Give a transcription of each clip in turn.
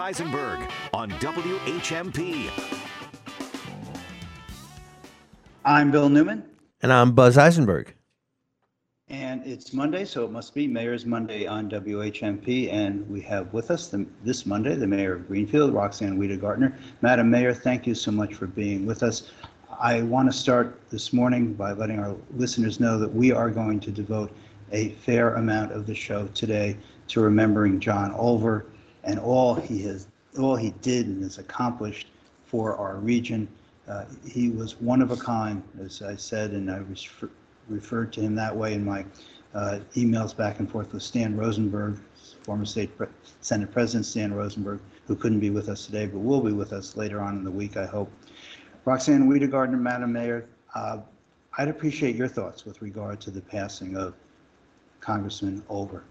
Eisenberg on WHMP. I'm Bill Newman, And I'm Buzz Eisenberg. and it's Monday, so it must be Mayor's Monday on WHMP. And we have with us the- this Monday, the Mayor of Greenfield, Roxanne Wedegartner. Madam Mayor, thank you so much for being with us. I want to start this morning by letting our listeners know that we are going to devote a fair amount of the show today to remembering John Olver and all he has, all he did and has accomplished for our region. Uh, He was one of a kind, as I said, and I refer- referred to him that way in my uh, emails back and forth with Stan Rosenberg, former state pre- Senate President Stan Rosenberg, who couldn't be with us today, but will be with us later on in the week, I hope. Roxanne Wedegartner, Madam Mayor, uh, I'd appreciate your thoughts with regard to the passing of Congressman Olver.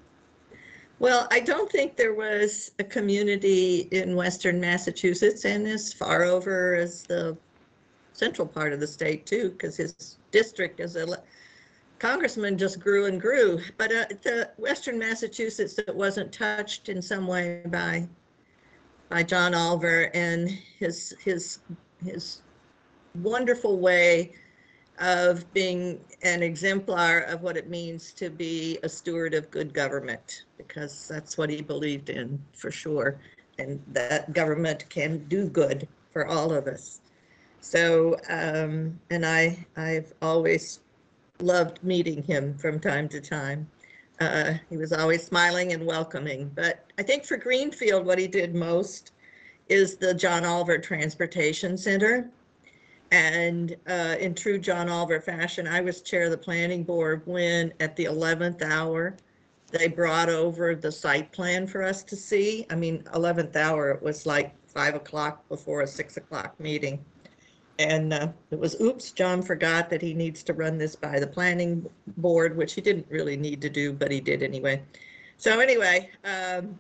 Well, I don't think there was a community in western Massachusetts and as far over as the central part of the state too, because his district as a congressman just grew and grew. But uh, the western Massachusetts that wasn't touched in some way by by John Olver and his his his wonderful way of being an exemplar of what it means to be a steward of good government, because that's what he believed in for sure. And that government can do good for all of us. So, um, and I, I've always loved meeting him from time to time. Uh, he was always smiling and welcoming. But I think for Greenfield, what he did most is the John Olver Transportation Center. And uh, in true John Olver fashion, I was chair of the planning board when at the 11th hour, they brought over the site plan for us to see. I mean, 11th hour, it was like five o'clock before a six o'clock meeting. And uh, it was, oops, John forgot that he needs to run this by the planning board, which he didn't really need to do, but he did anyway. So anyway, um,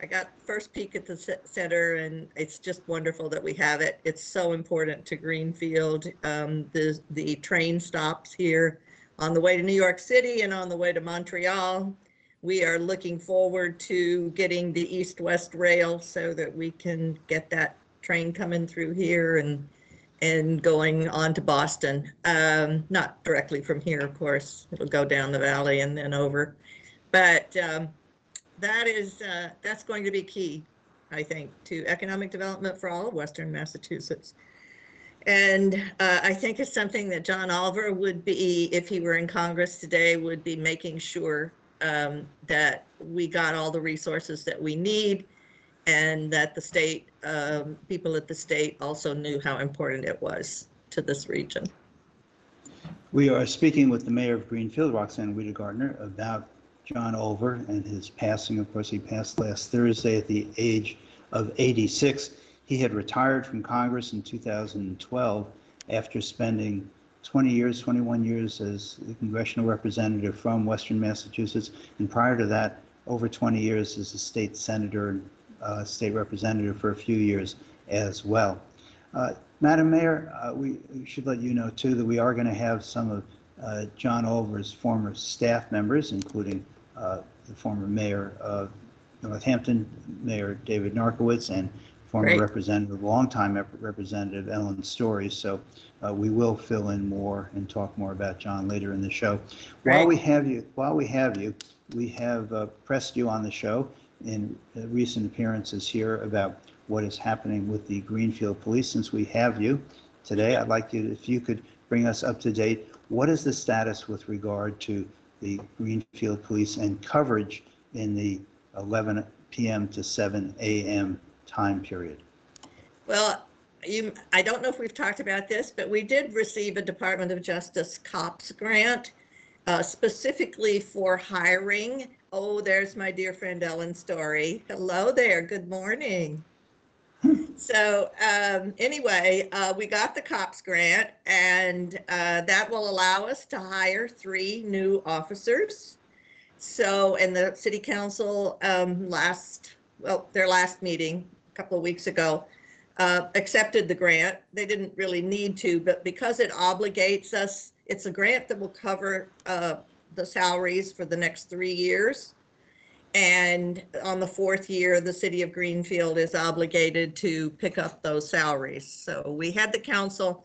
I got first peek at the ce- center and it's just wonderful that we have it. It's so important to Greenfield. Um, the, the train stops here on the way to New York City and on the way to Montreal. We are looking forward to getting the east-west rail so that we can get that train coming through here and, and going on to Boston. Um, not directly from here, of course. It'll go down the valley and then over. But, um, that is, uh, that's going to be key, I think, to economic development for all of Western Massachusetts. And uh, I think it's something that John Olver would be, if he were in Congress today, would be making sure um, that we got all the resources that we need and that the state, um, people at the state also knew how important it was to this region. We are speaking with the mayor of Greenfield, Roxanne Wedegartner, about John Olver and his passing. Of course, he passed last Thursday at the age of 86. He had retired from Congress in 2012 after spending 20 years, 21 years as a congressional representative from Western Massachusetts, and prior to that, over 20 years as a state senator and uh, state representative for a few years as well. Uh, Madam Mayor, uh, we should let you know too that we are going to have some of uh, John Olver's former staff members, including uh, the former mayor of Northampton, Mayor David Narkewicz, and former Great. representative, longtime rep- Ellen Story. So uh, we will fill in more and talk more about John later in the show. While we have you, while we have you, we have uh, pressed you on the show in uh, recent appearances here about what is happening with the Greenfield Police. Since we have you today, I'd like you, if you could bring us up to date. What is the status with regard to the Greenfield Police and coverage in the 11 PM to 7 AM time period? Well, you, I don't know if we've talked about this, but we did receive a Department of Justice COPS grant uh, specifically for hiring. Oh, there's my dear friend Ellen Story. Hello there. Good morning. So um, anyway, uh, we got the COPS grant and uh, that will allow us to hire three new officers. So, and the city council um, last, well, their last meeting, couple of weeks ago, uh, accepted the grant. They didn't really need to, but because it obligates us, it's a grant that will cover uh, the salaries for the next three years. And on the fourth year, the city of Greenfield is obligated to pick up those salaries. So we had the council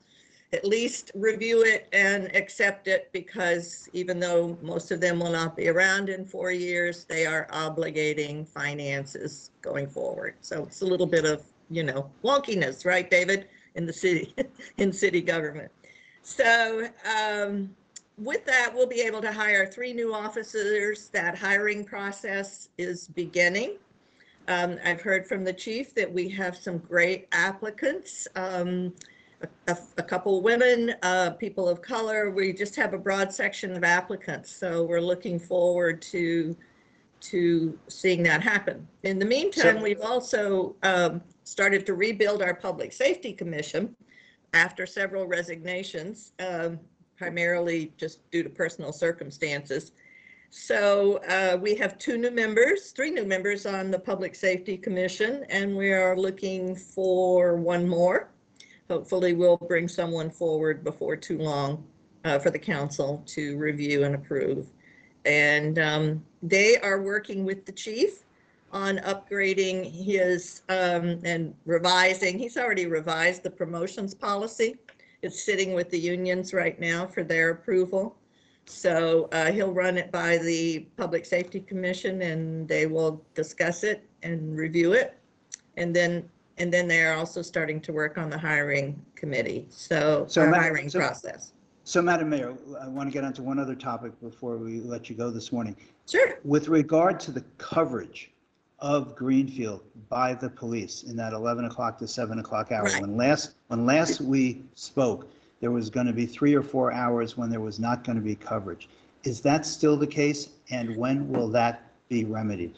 at least review it and accept it because even though most of them will not be around in four years, they are obligating finances going forward. So it's a little bit of, you know, wonkiness, right, David, in the city, in city government. So um, with that, we'll be able to hire three new officers. That hiring process is beginning. Um, I've heard from the chief that we have some great applicants. Um, a, a couple women, uh, people of color. We just have a broad section of applicants, so we're looking forward to to seeing that happen. In the meantime, So- we've also um, started to rebuild our public safety commission after several resignations, um, primarily just due to personal circumstances. So uh, we have two new members, three new members on the Public Safety Commission, and we are looking for one more. Hopefully, we'll bring someone forward before too long uh, for the council to review and approve. And um, they are working with the chief on upgrading his um, and revising. He's already revised the promotions policy. It's sitting with the unions right now for their approval. So uh, he'll run it by the Public Safety Commission and they will discuss it and review it. And then, and then they're also starting to work on the hiring committee, so, So, our Madam- hiring so- process. So, Madam Mayor, I want to get onto one other topic before we let you go this morning. Sure, With regard to the coverage of Greenfield by the police in that 11 o'clock to 7 o'clock hour, Right. when last, when last we spoke, there was going to be three or four hours when there was not going to be coverage. Is that still the case? And when will that be remedied?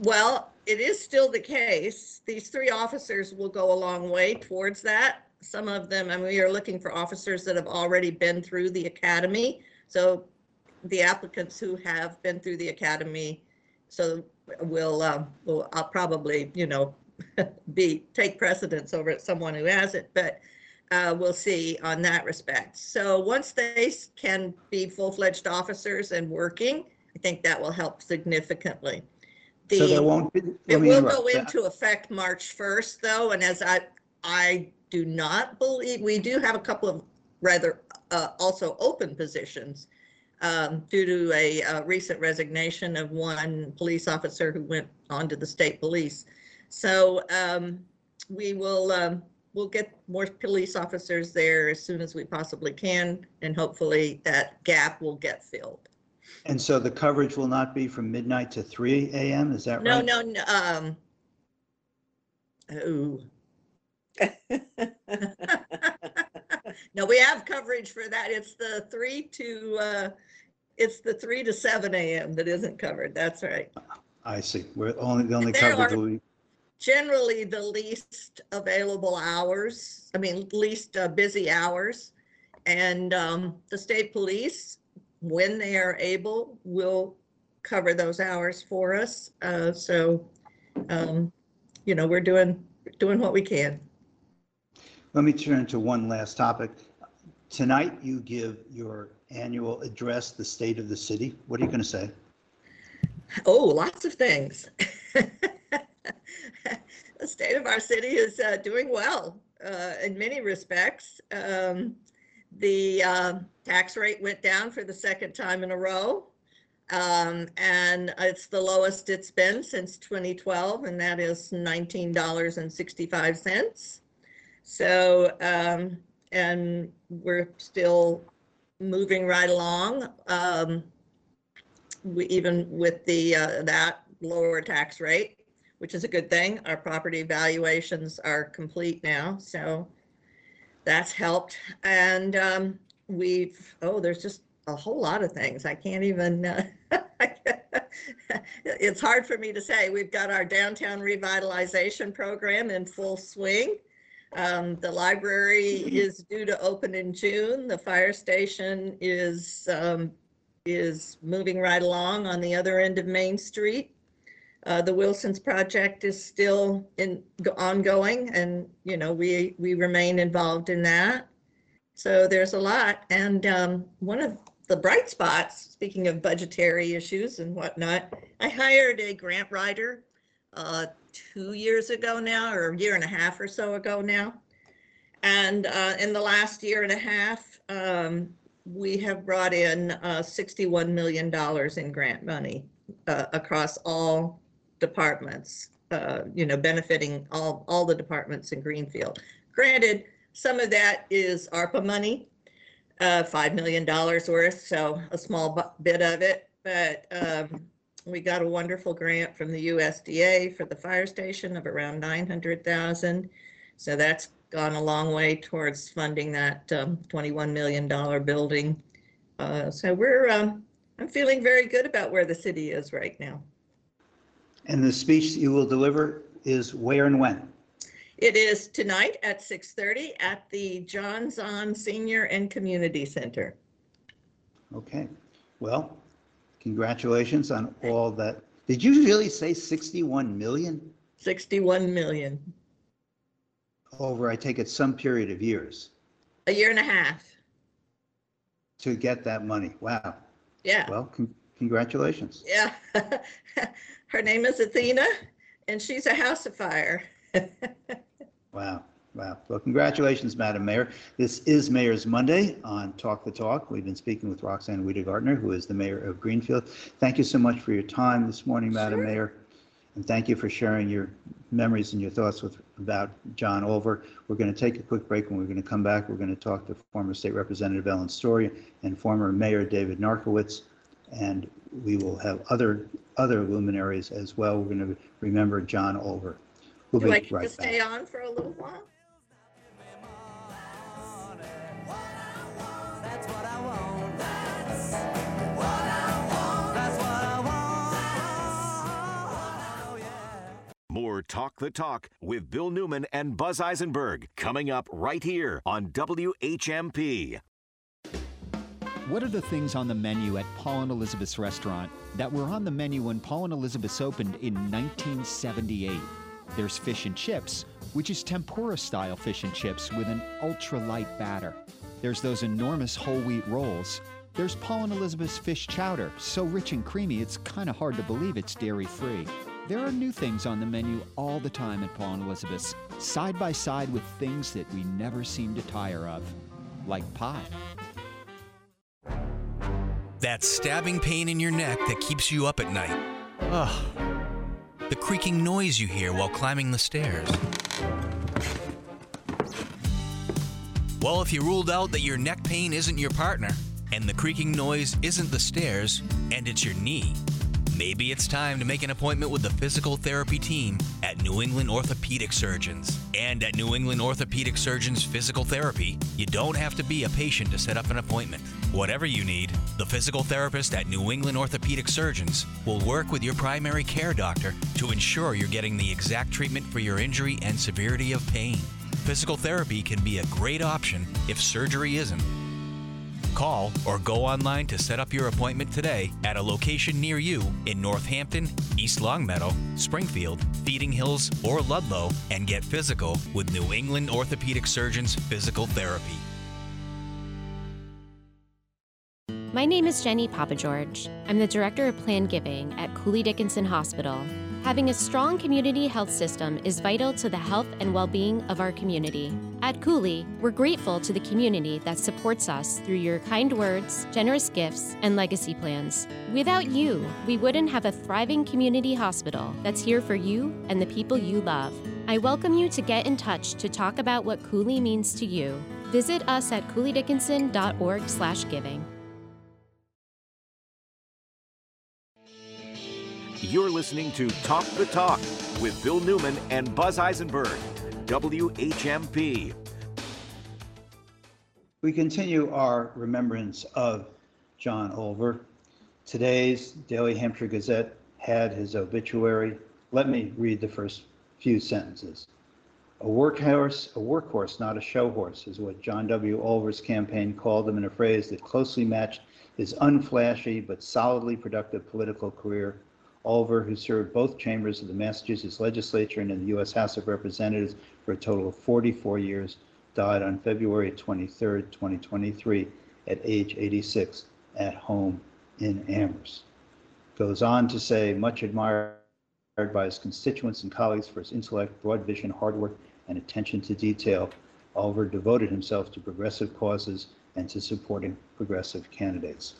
well, it is still the case. These three officers will go a long way towards that. Some of them, and we are looking for officers that have already been through the academy. So the applicants who have been through the academy, so will, um, will, I'll probably, you know, be, take precedence over someone who hasn't, but uh, we'll see on that respect. So once they can be full-fledged officers and working, I think that will help significantly. So there won't be, it me will interrupt. go into effect March 1st, though, and as I, I do not believe, we do have a couple of rather uh, also open positions um, due to a uh, recent resignation of one police officer who went on to the state police. So um, we will, um, we'll get more police officers there as soon as we possibly can, and hopefully that gap will get filled. And so the coverage will not be from midnight to 3 AM, is that No, right? no, no, um. Oh. No, we have coverage for that. It's the three to, uh, it's the three to seven AM that isn't covered. That's right. I see. We're only, the only There coverage are- will be, Generally, the least available hours, I mean, least uh, busy hours. And, um, the state police, when they are able, will cover those hours for us. Uh, so, um, you know, we're doing, doing what we can. let me turn to one last topic. Tonight, you give your annual address, the state of the city. What are you going to say? Oh, lots of things. the state of our city is uh, doing well uh, in many respects. Um, the um tax rate went down for the second time in a row. Um, and it's the lowest it's been since 2012, and that is $19.65. So, um, and we're still moving right along. Um, we, even with the, uh, that lower tax rate, which is a good thing. Our property valuations are complete now, so that's helped. And, um, we've, oh, there's just a whole lot of things. I can't even, uh, it's hard for me to say. We've got our downtown revitalization program in full swing. Um, the library is due to open in June. The fire station is, um, is moving right along on the other end of Main Street. Uh, the Wilson's project is still in, ongoing and, you know, we, we remain involved in that. So there's a lot. And, um, one of, the bright spots, speaking of budgetary issues and whatnot, I hired a grant writer uh, two years ago now, or a year and a half or so ago now. And uh, in the last year and a half, um, we have brought in uh, $61 million in grant money uh, across all departments, uh, you know, benefiting all, all the departments in Greenfield. Granted, some of that is ARPA money, uh, $5 million worth, so a small bit of it. But um, we got a wonderful grant from the USDA for the fire station of around 900,000. So that's gone a long way towards funding that um, $21 million building. Uh, So we're, um, I'm feeling very good about where the city is right now. And the speech that you will deliver is where and when? It is tonight at 6:30 at the John Zon Senior and Community Center. Okay, well, congratulations on all that. Did you really say 61 million 61 million, over, I take it, some period of years a year and a half. to get that money? Wow. Yeah, Well, con- congratulations. yeah. Her name is Athena and she's a house of fire. Wow, wow. Well, congratulations, Madam Mayor. This is Mayor's Monday on Talk the Talk. We've been speaking with Roxanne Weida who is the mayor of Greenfield. Thank you so much for your time this morning, Madam Sure. Mayor. And thank you for sharing your memories and your thoughts with, about John Olver. We're going to take a quick break. When we're going to come back, we're going to talk to former State Representative Ellen Story and former Mayor David Narkewicz. And we will have other, other luminaries as well. We're going to remember John Olver. We'll Do I be get to right stay back. on for a little while? That's what I want. That's what I want. That's what I want. Yeah. More Talk the Talk with Bill Newman and Buzz Eisenberg coming up right here on WHMP. What are the things on the menu at Paul and Elizabeth's restaurant that were on the menu when Paul and Elizabeth's opened in 1978? There's fish and chips, which is tempura style fish and chips with an ultra light batter. There's those enormous whole wheat rolls. There's Paul and Elizabeth's fish chowder, so rich and creamy it's kind of hard to believe it's dairy free. There are new things on the menu all the time at Paul and Elizabeth's, side by side with things that we never seem to tire of, like pie. That stabbing pain in your neck that keeps you up at night. Ugh. The creaking noise you hear while climbing the stairs. Well, if you ruled out that your neck pain isn't your partner, and the creaking noise isn't the stairs, and it's your knee, maybe it's time to make an appointment with the physical therapy team at New England Orthopedic Surgeons. And at New England Orthopedic Surgeons Physical Therapy, you don't have to be a patient to set up an appointment. Whatever you need, the physical therapist at New England Orthopedic Surgeons will work with your primary care doctor to ensure you're getting the exact treatment for your injury and severity of pain. Physical therapy can be a great option if surgery isn't. Call or go online to set up your appointment today at a location near you in Northampton, East Longmeadow, Springfield, Feeding Hills, or Ludlow and get physical with New England Orthopedic Surgeons Physical Therapy. My name is Jenny Papageorge. I'm the Director of Plan Giving at Cooley Dickinson Hospital. Having a strong community health system is vital to the health and well being of our community. At Cooley, we're grateful to the community that supports us through your kind words, generous gifts, and legacy plans. Without you, we wouldn't have a thriving community hospital that's here for you and the people you love. I welcome you to get in touch to talk about what Cooley means to you. Visit us at cooleydickinson.org/giving. You're listening to Talk the Talk with Bill Newman and Buzz Eisenberg, WHMP. We continue our remembrance of John Olver. Today's Daily Hampshire Gazette had his obituary. Let me read the first few sentences. A workhorse, a workhorse, not a show horse, is what John W. Olver's campaign called him in a phrase that closely matched his unflashy but solidly productive political career. Olver, who served both chambers of the Massachusetts legislature and in the U.S. House of Representatives for a total of 44 years, died on February 23, 2023, at age 86. at home in Amherst. Goes on to say, much admired by his constituents and colleagues for his intellect, broad vision, hard work, and attention to detail, Olver devoted himself to progressive causes and to supporting progressive candidates.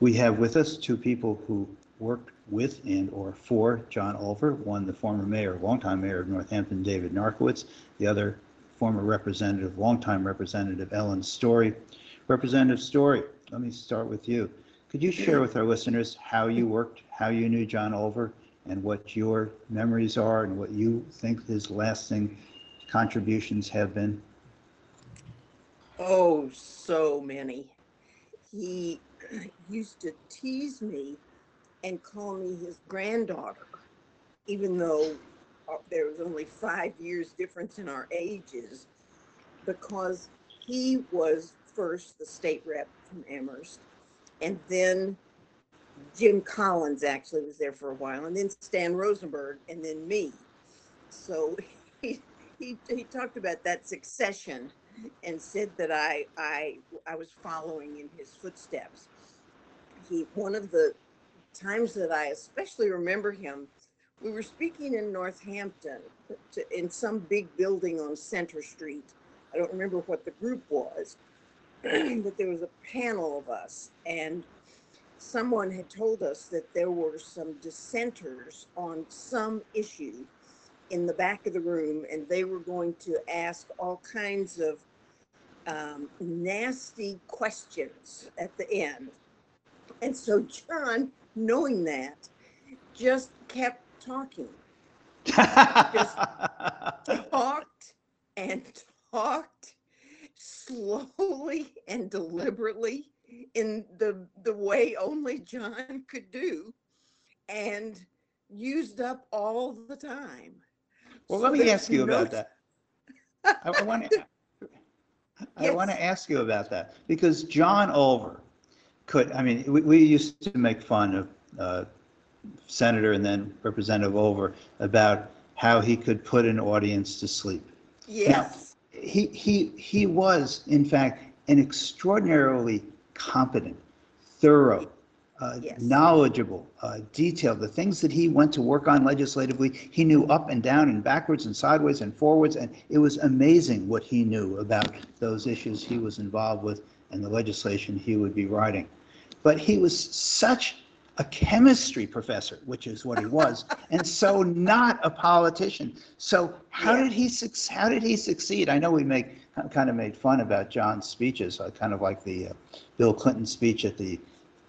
We have with us two people who worked with and/or for John Olver, one the former mayor, longtime mayor of Northampton, David Narkewicz, the other former representative, longtime representative Ellen Story. Representative Story, let me start with you. Could you share with our listeners how you worked, how you knew John Olver, and what your memories are and what you think his lasting contributions have been? Oh, so many. He used to tease me and call me his granddaughter, even though uh, there was only five years difference in our ages, because he was first the state rep from Amherst, and then Jim Collins actually was there for a while, and then Stan Rosenberg, and then me. So he he, he talked about that succession and said that I I I was following in his footsteps. He one of the times that I especially remember him, we were speaking in Northampton to, in some big building on Center Street. I don't remember what the group was, but there was a panel of us and someone had told us that there were some dissenters on some issue in the back of the room and they were going to ask all kinds of um, nasty questions at the end. And so John, knowing that, just kept talking, just talked and talked slowly and deliberately in the the way only John could do and used up all the time. Well, So let me ask you about that. I want to, I Yes. want to ask you about that because John Olver could, I mean, we, we used to make fun of uh, Senator and then Representative Olver about how he could put an audience to sleep. Yes, He, he, he was, in fact, an extraordinarily competent, thorough, uh, Yes. knowledgeable, uh, detailed. The things that he went to work on legislatively, he knew up and down and backwards and sideways and forwards. And it was amazing what he knew about those issues he was involved with and the legislation he would be writing. But he was such a chemistry professor, which is what he was, and so not a politician. So how Yeah. did he suc- how did he succeed? I know we make kind of made fun about John's speeches, uh, kind of like the uh, Bill Clinton speech at the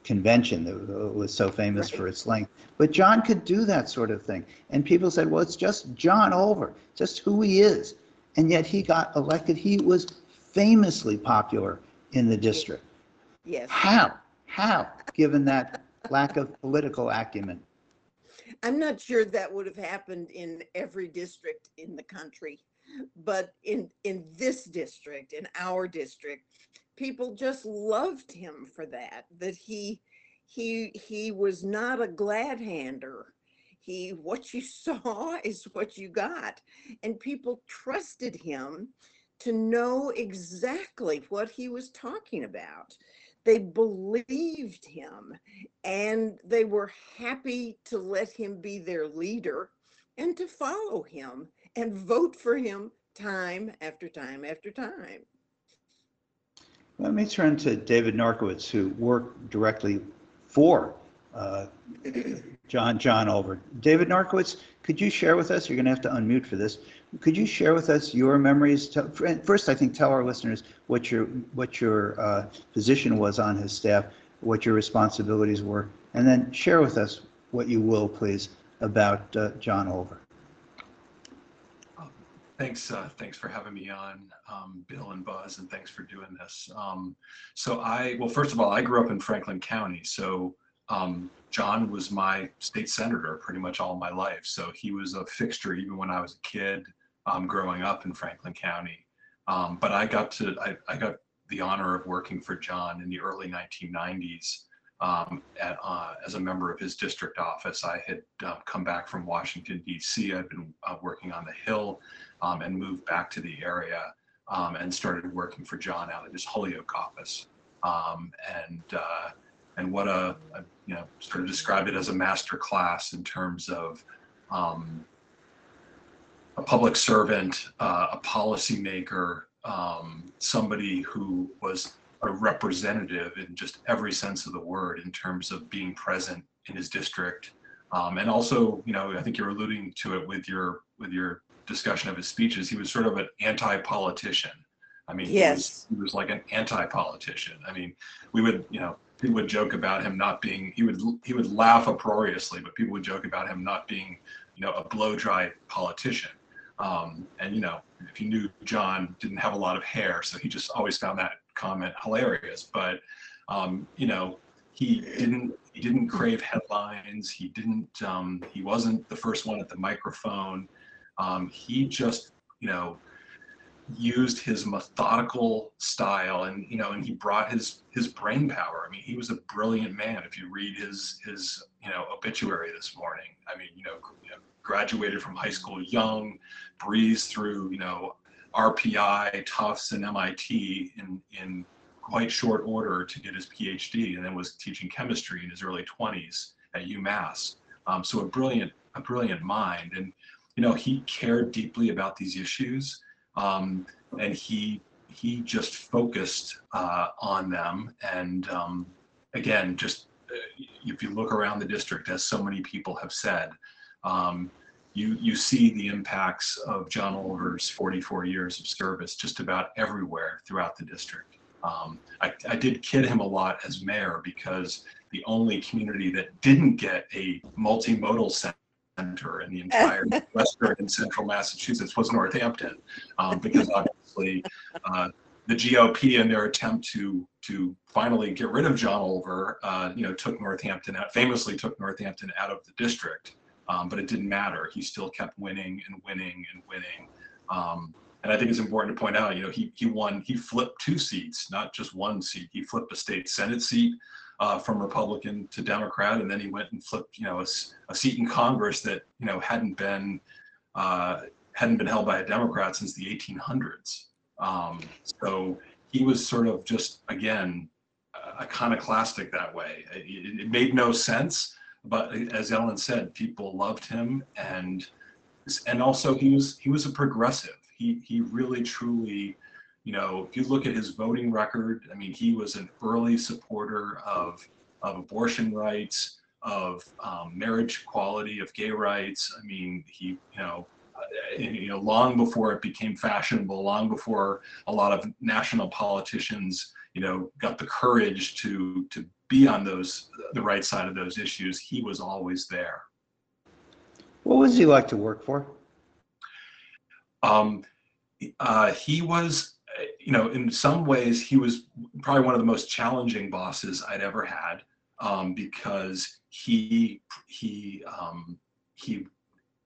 convention that was so famous for its length. But John could do that sort of thing, and people said, "Well, it's just John Olver, just who he is," and yet he got elected. He was famously popular in the district. yes. How? How? Given that lack of political acumen. I'm not sure that would have happened in every district in the country, but in in this district, in our district, people just loved him for that. That he he he was not a glad hander. He what you saw is what you got, and people trusted him to know exactly what he was talking about. They believed him and they were happy to let him be their leader and to follow him and vote for him time after time after time. Let me turn to David Narkewicz, who worked directly for uh, John John Olver. David Narkewicz, could you share with us? You're going to have to unmute for this. Could you share with us your memories? Tell- First, I think tell our listeners what your what your uh, position was on his staff, what your responsibilities were, and then share with us what you will, please, about uh, John Olver. Thanks, uh, thanks for having me on, um, Bill and Buzz, and thanks for doing this. Um, so I, well, first of all, I grew up in Franklin County, so um, John was my state senator pretty much all my life. So he was a fixture even when I was a kid, um, growing up in Franklin County. Um, but I got to, I, I got the honor of working for John in the early 1990s um, at, uh, as a member of his district office. I had uh, come back from Washington, D.C. I'd been uh, working on the Hill um, and moved back to the area and started working for John out at his Holyoke office. And uh, and what a, a you know sort of described it as a master class in terms of um, a public servant, uh, a policymaker, um, somebody who was a representative in just every sense of the word in terms of being present in his district. Um, and also, you know, I think you're alluding to it with your with your discussion of his speeches. He was sort of an anti-politician. I mean, he was, he was like an anti-politician. I mean, we would, you know, people would joke about him not being. He would he would laugh uproariously, but people would joke about him not being, you know, a blow dry politician. Um, and you know, if you knew John didn't have a lot of hair, so he just always found that comment hilarious. But um, you know, he didn't he didn't crave headlines. He didn't um, he wasn't the first one at the microphone. Um, he just you know used his methodical style and you know and he brought his his brain power. I mean he was a brilliant man. If you read his his you know obituary this morning i mean you know, graduated from high school young breezed through you know rpi tufts and mit in in quite short order to get his phd and then was teaching chemistry in his early 20s at umass. Um, so a brilliant a brilliant mind. And you know he cared deeply about these issues um, and he he just focused uh, on them and um, again just uh, if you look around the district as so many people have said um, you you see the impacts of John Olver's 44 years of service just about everywhere throughout the district. Um, I, I did kid him a lot as mayor because the only community that didn't get a multimodal center in the entire western and central Massachusetts was Northampton, um, because obviously uh, the GOP in their attempt to to finally get rid of John Olver, uh, you know, took Northampton out, famously took Northampton out of the district. Um, but it didn't matter. He still kept winning and winning and winning. Um, and I think it's important to point out, you know, he he won, he flipped two seats, not just one seat. He flipped a state senate seat uh, from Republican to Democrat, and then he went and flipped, you know, a seat in Congress that you know hadn't been uh, hadn't been held by a Democrat since the 1800s. Um, so he was sort of just again uh, iconoclastic that way. It, it made no sense, but as Ellen said, people loved him, and and also he was he was a progressive. He he really truly, you know, if you look at his voting record, I mean, he was an early supporter of of abortion rights, of um, marriage equality, of gay rights. I mean, he you know. uh, You know, long before it became fashionable, long before a lot of national politicians, you know, got the courage to to be on those the right side of those issues, he was always there. What was he like to work for? Um, uh, he was, you know, in some ways, he was probably one of the most challenging bosses I'd ever had um, because he he um, he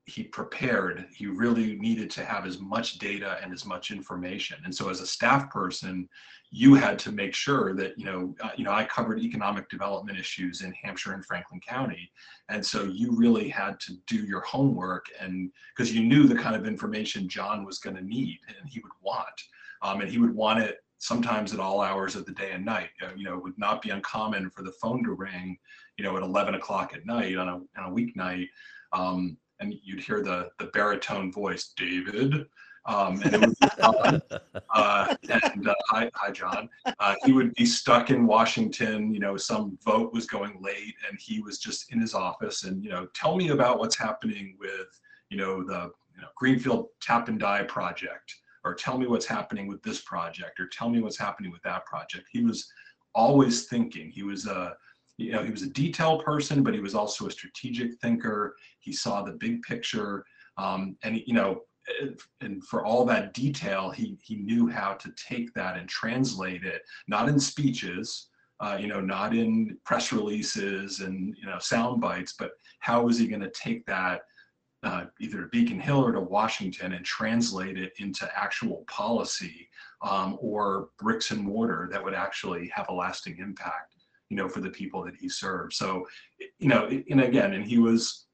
he prepared. He really needed to have as much data and as much information. And so, as a staff person, you had to make sure that you know, uh, you know, I covered economic development issues in Hampshire and Franklin County, and so you really had to do your homework and because you knew the kind of information John was going to need and he would want. Um, and he would want it sometimes at all hours of the day and night. Uh, you know, it would not be uncommon for the phone to ring, you know, at 11 o'clock at night on a, on a weeknight. Um, and you'd hear the, the baritone voice, David. Um, and it would be John. Uh, and uh, hi, hi, John. Uh, he would be stuck in Washington. You know, some vote was going late, and he was just in his office. And you know, tell me about what's happening with you know the you know, Greenfield Tap and Die project, or tell me what's happening with this project, or tell me what's happening with that project. He was always thinking. He was a you know he was a detail person, but he was also a strategic thinker. He saw the big picture, um, and you know and for all that detail, he he knew how to take that and translate it, not in speeches, uh, you know, not in press releases and you know sound bites, but how was he going to take that uh, either to Beacon Hill or to Washington and translate it into actual policy um, or bricks and mortar that would actually have a lasting impact, you know, for the people that he served. So, you know, and again, and he was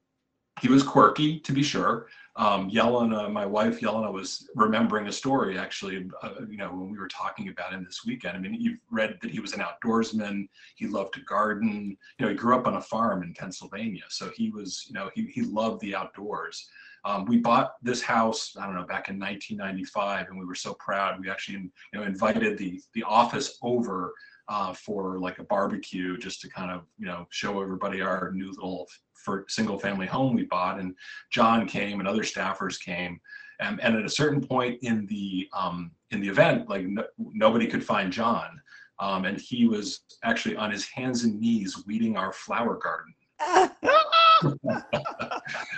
he was quirky to be sure um, Yelena, my wife Yelena, was remembering a story actually. Uh, you know, when we were talking about him this weekend. I mean, you've read that he was an outdoorsman. He loved to garden. You know, he grew up on a farm in Pennsylvania, so he was, you know, he he loved the outdoors. Um, we bought this house, I don't know, back in 1995, and we were so proud. We actually, you know, invited the the office over uh, for like a barbecue, just to kind of, you know, show everybody our new little for single family home we bought. And John came and other staffers came. And, and at a certain point in the um, in the event, like no, nobody could find John. Um, and he was actually on his hands and knees weeding our flower garden.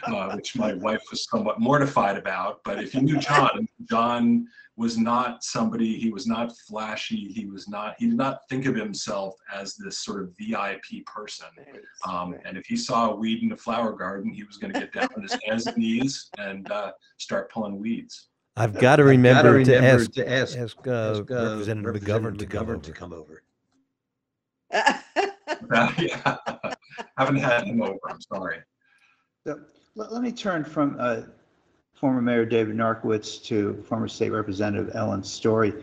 uh, which my wife was somewhat mortified about. But if you knew John, John was not somebody, he was not flashy. He was not, he did not think of himself as this sort of VIP person. Um, and if he saw a weed in a flower garden, he was going to get down on his hands and knees and uh, start pulling weeds. I've got to I've gotta remember, to remember ask, to ask- ask, uh, ask, uh, Representative McGovern to come McGovern over. to come over. Uh, yeah. Haven't had him over, I'm sorry. So, Let, let me turn from uh, former Mayor David Narkewicz to former State Representative Ellen Story.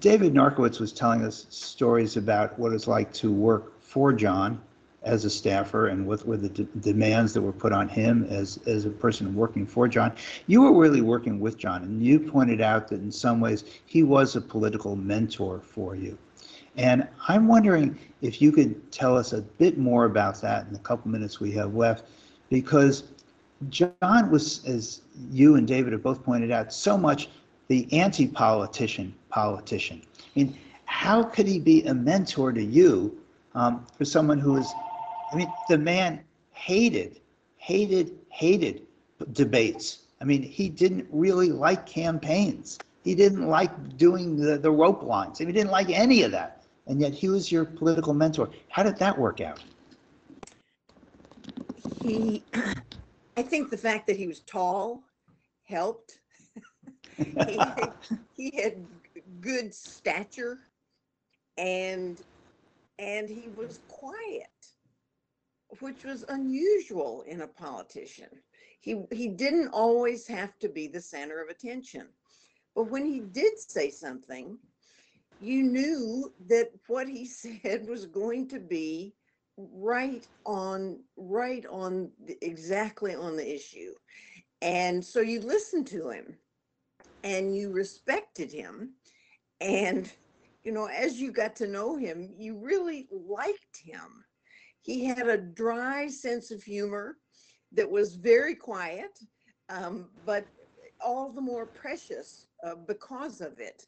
David Narkewicz was telling us stories about what it's like to work for John as a staffer and with, with the de- demands that were put on him as, as a person working for John. You were really working with John, and you pointed out that in some ways he was a political mentor for you. And I'm wondering if you could tell us a bit more about that in the couple minutes we have left, because John was, as you and David have both pointed out, so much the anti-politician politician. I mean, how could he be a mentor to you um, for someone who is, I mean, the man hated, hated, hated debates. I mean, he didn't really like campaigns. He didn't like doing the, the rope lines. He didn't like any of that. And yet he was your political mentor. How did that work out? He, I think the fact that he was tall helped. he, had, he had good stature and and he was quiet which was unusual in a politician he he didn't always have to be the center of attention but when he did say something you knew that what he said was going to be right on right on the- exactly on the issue. And so you listened to him and you respected him and you know as you got to know him you really liked him. He had a dry sense of humor that was very quiet um, but all the more precious uh, because of it.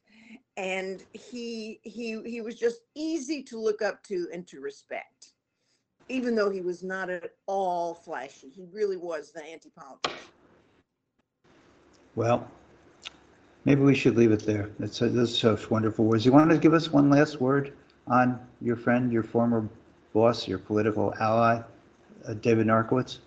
And he he he was just easy to look up to and to respect even though he was not at all flashy he really was the anti-politician Well, maybe we should leave it there. That's, those are such wonderful words. You want to give us one last word on your friend, your former boss, your political ally, uh, David Narkewicz?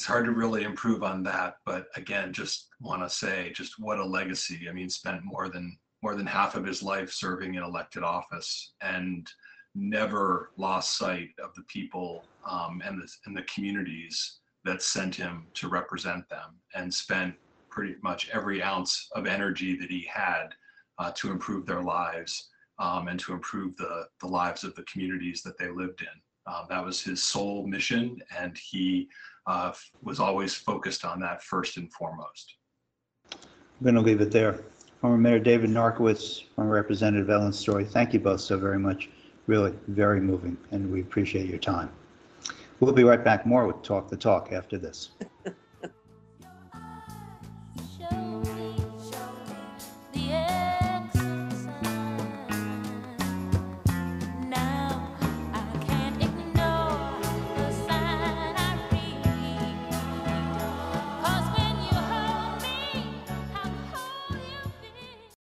it's hard to really improve on that but again just want to say just what a legacy i mean spent more than more than half of his life serving in elected office and never lost sight of the people um, and the and the communities that sent him to represent them and spent pretty much every ounce of energy that he had uh, to improve their lives um, and to improve the the lives of the communities that they lived in uh, that was his sole mission and he uh, was always focused on that first and foremost. I'm going to leave it there. Former Mayor David Narkewicz, former Representative Ellen Story, thank you both so very much. Really, very moving, and we appreciate your time. We'll be right back more with Talk the Talk after this.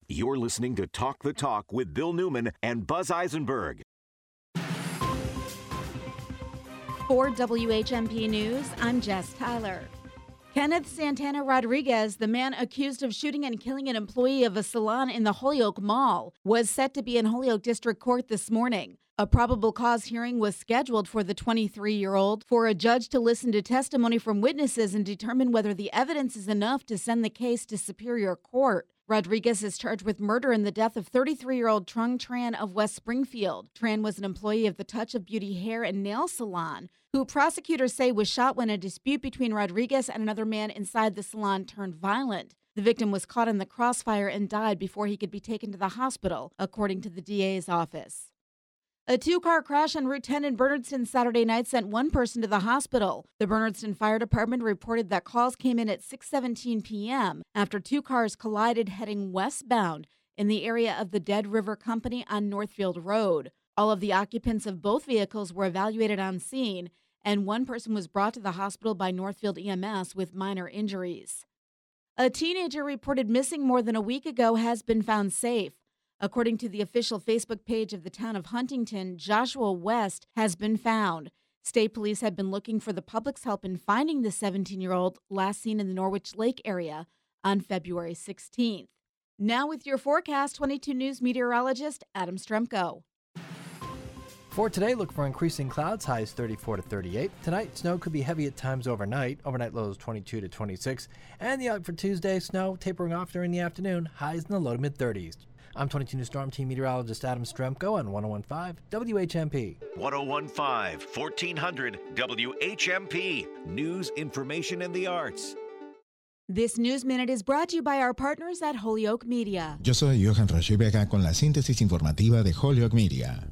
You're listening to Talk the Talk with Bill Newman and Buzz Eisenberg. For WHMP News, I'm Jess Tyler. Kenneth Santana Rodriguez, the man accused of shooting and killing an employee of a salon in the Holyoke Mall, was set to be in Holyoke District Court this morning. A probable cause hearing was scheduled for the 23 year old for a judge to listen to testimony from witnesses and determine whether the evidence is enough to send the case to Superior Court. Rodriguez is charged with murder in the death of 33 year old Trung Tran of West Springfield. Tran was an employee of the Touch of Beauty hair and nail salon, who prosecutors say was shot when a dispute between Rodriguez and another man inside the salon turned violent. The victim was caught in the crossfire and died before he could be taken to the hospital, according to the DA's office. A two car crash on Route 10 in Bernardston Saturday night sent one person to the hospital. The Bernardston Fire Department reported that calls came in at 6:17 p.m. after two cars collided heading westbound in the area of the Dead River Company on Northfield Road. All of the occupants of both vehicles were evaluated on scene, and one person was brought to the hospital by Northfield EMS with minor injuries. A teenager reported missing more than a week ago has been found safe. According to the official Facebook page of the town of Huntington, Joshua West has been found. State police have been looking for the public's help in finding the 17 year old last seen in the Norwich Lake area on February 16th. Now, with your forecast, 22 News meteorologist Adam Strzempko. For today, look for increasing clouds, highs 34 to 38. Tonight, snow could be heavy at times overnight. Overnight lows 22 to 26. And the outlook for Tuesday, snow tapering off during the afternoon, highs in the low to mid 30s. I'm 22 News Storm Team meteorologist Adam Strzempko on 1015 WHMP. 1015 1400 WHMP. News, information, and the arts. This News Minute is brought to you by our partners at Holyoke Media. Yo soy Johan Rashi Vega con la síntesis informativa de Holyoke Media.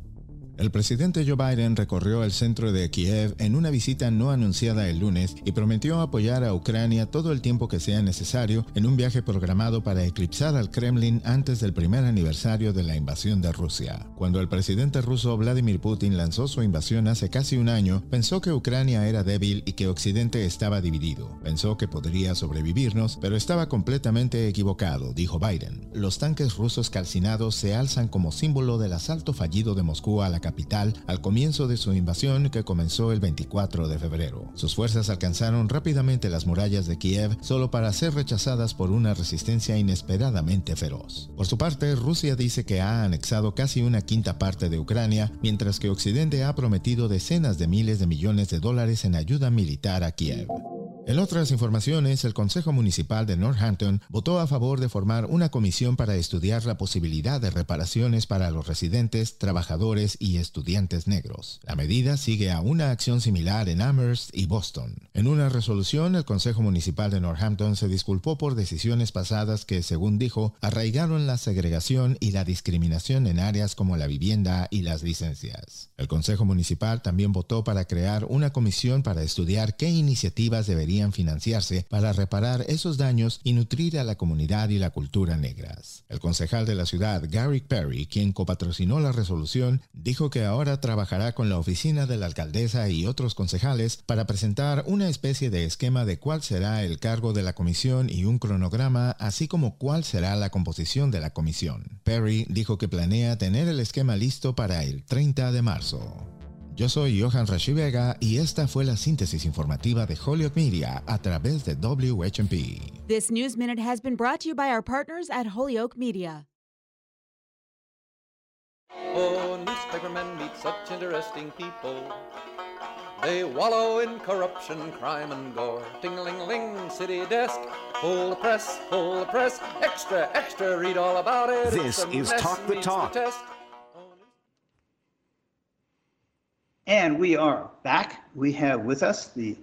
El presidente Joe Biden recorrió el centro de Kiev en una visita no anunciada el lunes y prometió apoyar a Ucrania todo el tiempo que sea necesario en un viaje programado para eclipsar al Kremlin antes del primer aniversario de la invasión de Rusia. Cuando el presidente ruso Vladimir Putin lanzó su invasión hace casi un año, pensó que Ucrania era débil y que Occidente estaba dividido. Pensó que podría sobrevivirnos, pero estaba completamente equivocado, dijo Biden. Los tanques rusos calcinados se alzan como símbolo del asalto fallido de Moscú a la capital al comienzo de su invasión que comenzó el 24 de febrero. Sus fuerzas alcanzaron rápidamente las murallas de Kiev solo para ser rechazadas por una resistencia inesperadamente feroz. Por su parte, Rusia dice que ha anexado casi una quinta parte de Ucrania, mientras que Occidente ha prometido decenas de miles de millones de dólares en ayuda militar a Kiev. En otras informaciones, el Consejo Municipal de Northampton votó a favor de formar una comisión para estudiar la posibilidad de reparaciones para los residentes, trabajadores y estudiantes negros. La medida sigue a una acción similar en Amherst y Boston. En una resolución, el Consejo Municipal de Northampton se disculpó por decisiones pasadas que, según dijo, arraigaron la segregación y la discriminación en áreas como la vivienda y las licencias. El Consejo Municipal también votó para crear una comisión para estudiar qué iniciativas deberían financiarse para reparar esos daños y nutrir a la comunidad y la cultura negras. El concejal de la ciudad, Gary Perry, quien copatrocinó la resolución, dijo que ahora trabajará con la oficina de la alcaldesa y otros concejales para presentar una especie de esquema de cuál será el cargo de la comisión y un cronograma, así como cuál será la composición de la comisión. Perry dijo que planea tener el esquema listo para el 30 de marzo. Yo soy Johan Rashi Vega y esta fue la síntesis informativa de Holyoke Media a través de WHMP. This News Minute has been brought to you by our partners at Holyoke Media. Oh, newspapermen meet such interesting people. They wallow in corruption, crime, and gore. Ting-ling-ling, city desk. Pull the press, pull the press. Extra, extra, read all about it. This It's is Talk the meets Talk. test. And we are back. We have with us the,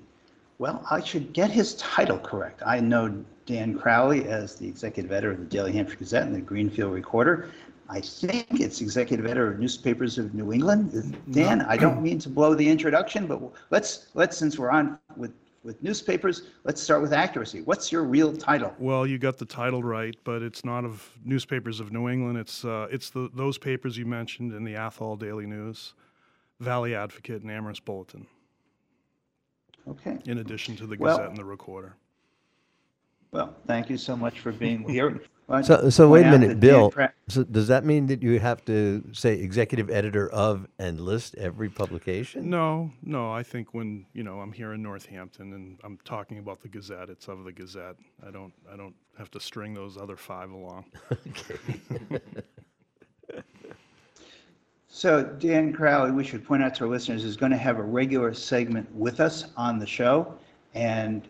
well, I should get his title correct. I know Dan Crowley as the executive editor of the Daily Hampshire Gazette and the Greenfield Recorder. I think it's executive editor of Newspapers of New England. Dan, I don't mean to blow the introduction, but let's, let's, since we're on with, with newspapers, let's start with accuracy. What's your real title? Well, you got the title right, but it's not of Newspapers of New England. It's uh, it's the those papers you mentioned in the Athol Daily News, Valley Advocate, and Amherst Bulletin. Okay. In addition to the Well- Gazette and the Recorder. Well, thank you so much for being here. So, so wait a minute, Bill. Cra- So does that mean that you have to say executive editor of and list every publication? No, no. I think when you know I'm here in Northampton and I'm talking about the Gazette, it's of the Gazette. I don't I don't have to string those other five along. So Dan Crowley, we should point out to our listeners, is going to have a regular segment with us on the show. And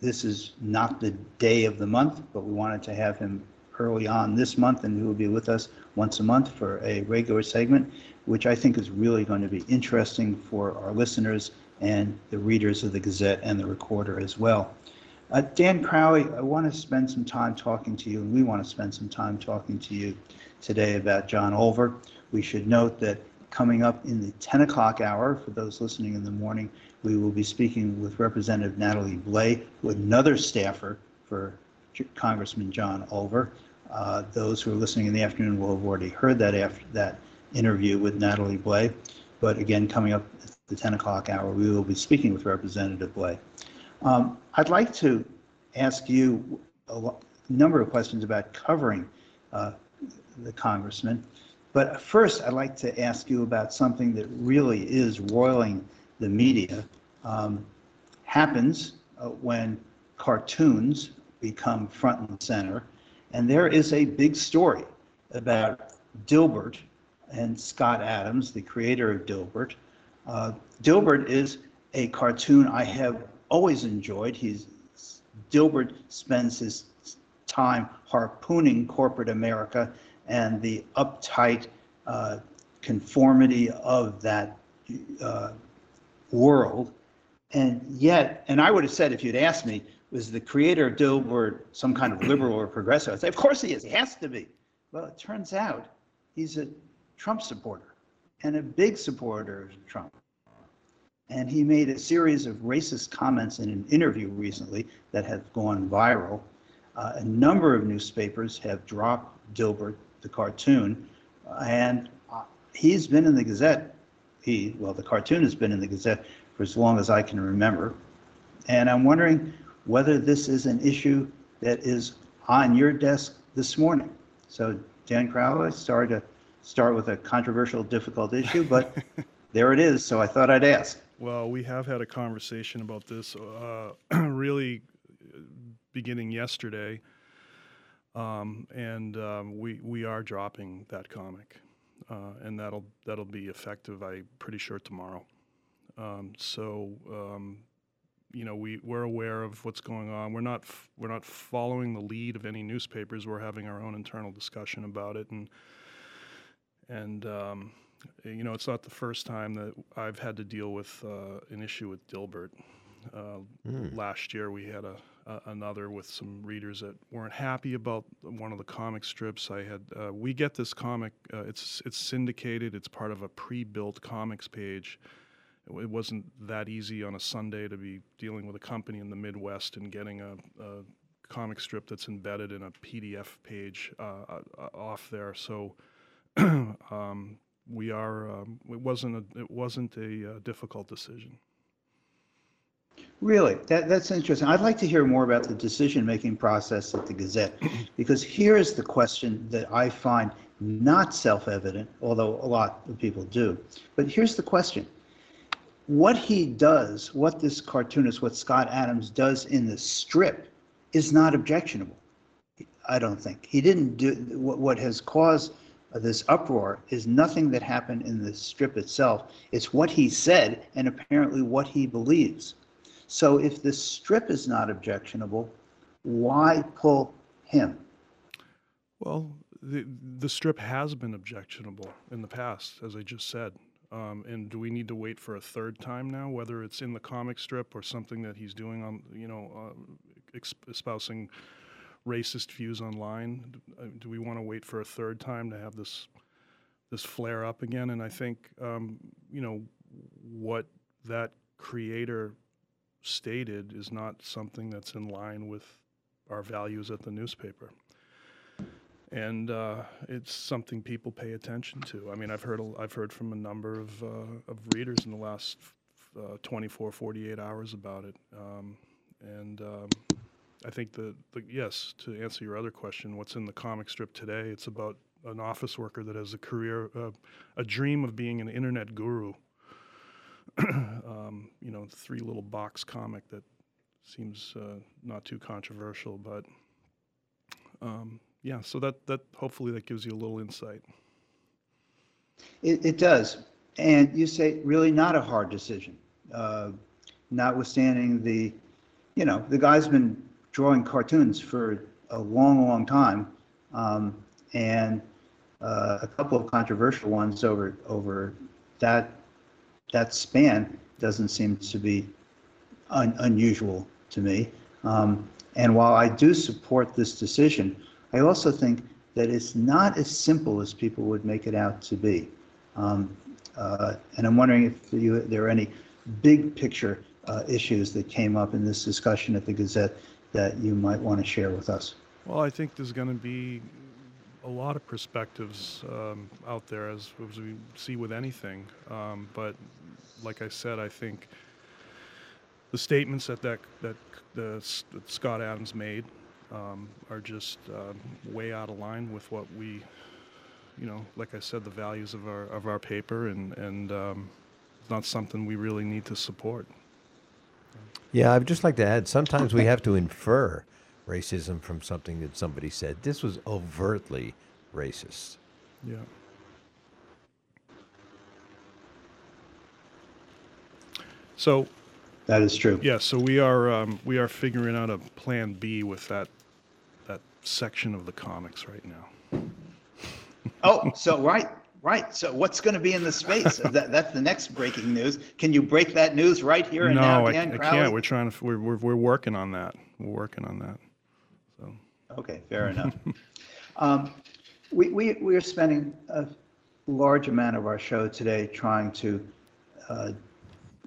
this is not the day of the month, but we wanted to have him early on this month, and he will be with us once a month for a regular segment, which I think is really going to be interesting for our listeners and the readers of the Gazette and the Recorder as well. Uh, Dan Crowley, I want to spend some time talking to you, and we want to spend some time talking to you today about John Olver. We should note that coming up in the 10 o'clock hour, for those listening in the morning, we will be speaking with Representative Natalie who- another staffer for Congressman John Olver. Uh, Those who are listening in the afternoon will have already heard that after that interview with Natalie Blais. But again, coming up at the 10 o'clock hour, we will be speaking with Representative Blais. Um, I'd like to ask you a lo- number of questions about covering uh, the congressman. But first, I'd like to ask you about something that really is roiling the media. Um, happens uh, when cartoons become front and center. And there is a big story about Dilbert and Scott Adams, the creator of Dilbert. Uh, Dilbert is a cartoon I have always enjoyed. He's Dilbert spends his time harpooning corporate America and the uptight uh, conformity of that uh, world. And yet, and I would have said if you'd asked me, was the creator of Dilbert some kind of liberal or progressive? I'd say, of course he is. He has to be. Well, it turns out he's a Trump supporter and a big supporter of Trump. And he made a series of racist comments in an interview recently that have gone viral. Uh, a number of newspapers have dropped Dilbert, the cartoon, and uh, he's been in the Gazette. He, well, the cartoon has been in the Gazette for as long as I can remember. And I'm wondering whether this is an issue that is on your desk this morning. So, Dan Crowley, sorry to start with a controversial, difficult issue, but there it is. So I thought I'd ask. Well, we have had a conversation about this uh, really beginning yesterday. Um, and um, we, we are dropping that comic. Uh, and that'll, that'll be effective, I'm pretty sure, tomorrow. Um, so, um, you know, we, we're aware of what's going on. We're not, f- we're not following the lead of any newspapers. We're having our own internal discussion about it. And, and um, you know, it's not the first time that I've had to deal with uh, an issue with Dilbert. Uh, Hmm. Last year, we had a, a another with some readers that weren't happy about one of the comic strips. I had uh, we get this comic. Uh, it's it's syndicated. It's part of a pre-built comics page. It, it wasn't that easy on a Sunday to be dealing with a company in the Midwest and getting a, a comic strip that's embedded in a PDF page uh, uh, off there. So um, we are. Um, it wasn't a. It wasn't a uh, difficult decision. Really, that, that's interesting. I'd like to hear more about the decision-making process at the Gazette, because here is the question that I find not self-evident, although a lot of people do. But here's the question. What he does, what this cartoonist, what Scott Adams does in the strip is not objectionable. I don't think. He didn't do, what, what has caused this uproar is nothing that happened in the strip itself. It's what he said and apparently what he believes. So if the strip is not objectionable, why pull him? Well, the the strip has been objectionable in the past, as I just said. Um, and do we need to wait for a third time now, whether it's in the comic strip or something that he's doing on, you know, uh, espousing racist views online? Uh, Do we want to wait for a third time to have this this flare up again? And I think, um, you know, what that creator stated is not something that's in line with our values at the newspaper and uh, it's something people pay attention to. I mean, I've heard I've heard from a number of uh, of readers in the last uh, 24, 48 hours about it, um, and um, I think the, the yes to answer your other question, what's in the comic strip today? It's about an office worker that has a career, uh, a dream of being an internet guru. um, you know, three little box comic that seems uh, not too controversial, but um, yeah. So that that hopefully that gives you a little insight. It, it does. And you say really not a hard decision, uh, notwithstanding the, you know, the guy's been drawing cartoons for a long, long time. Um, and uh, a couple of controversial ones over, over that, that span doesn't seem to be un- unusual to me. Um, and while I do support this decision, I also think that it's not as simple as people would make it out to be. Um, uh, and I'm wondering if you, there are any big picture uh, issues that came up in this discussion at the Gazette that you might want to share with us. Well, I think there's going to be a lot of perspectives um, out there as, as we see with anything. Um, but like I said, I think the statements that that that, the, that Scott Adams made um, are just um, way out of line with what we, you know, like I said, the values of our of our paper, and and um, it's not something we really need to support. Yeah, I'd just like to add sometimes we have to infer racism from something that somebody said. This was overtly racist. Yeah. So that is true. Yeah, so we are um, we are figuring out a plan B with that that section of the comics right now. Oh, so right, right. So what's going to be in the space? that, that's the next breaking news. Can you break that news right here and no, now, I, Dan I Crowley? can't. We're trying to. We're, we're we're working on that. We're working on that. So. Okay, fair enough. Um, We, we, we are spending a large amount of our show today trying to uh,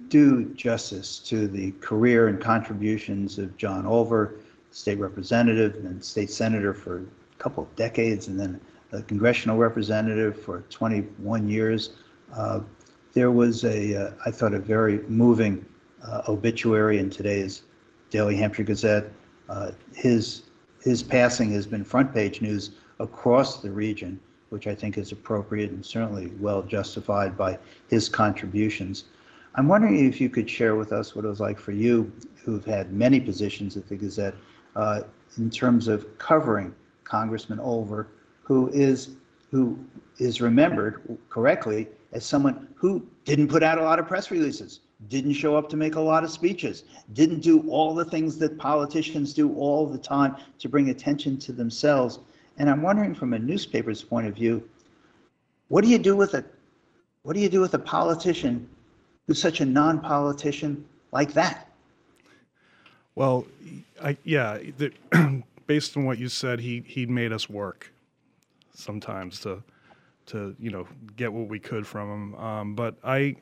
do justice to the career and contributions of John Olver, state representative and state senator for a couple of decades, and then a congressional representative for 21 years. Uh, There was a, uh, I thought, a very moving uh, obituary in today's Daily Hampshire Gazette. Uh, His, his passing has been front page news across the region, which I think is appropriate and certainly well justified by his contributions. I'm wondering if you could share with us what it was like for you, who've had many positions at the Gazette, uh, in terms of covering Congressman Olver, who is who is remembered correctly as someone who didn't put out a lot of press releases, didn't show up to make a lot of speeches, didn't do all the things that politicians do all the time to bring attention to themselves. And I'm wondering from a newspaper's point of view, what do you do with a what do you do with a politician who's such a non-politician like that? Well, I yeah. The, based on what you said, he he made us work sometimes to to you know get what we could from him. Um, but I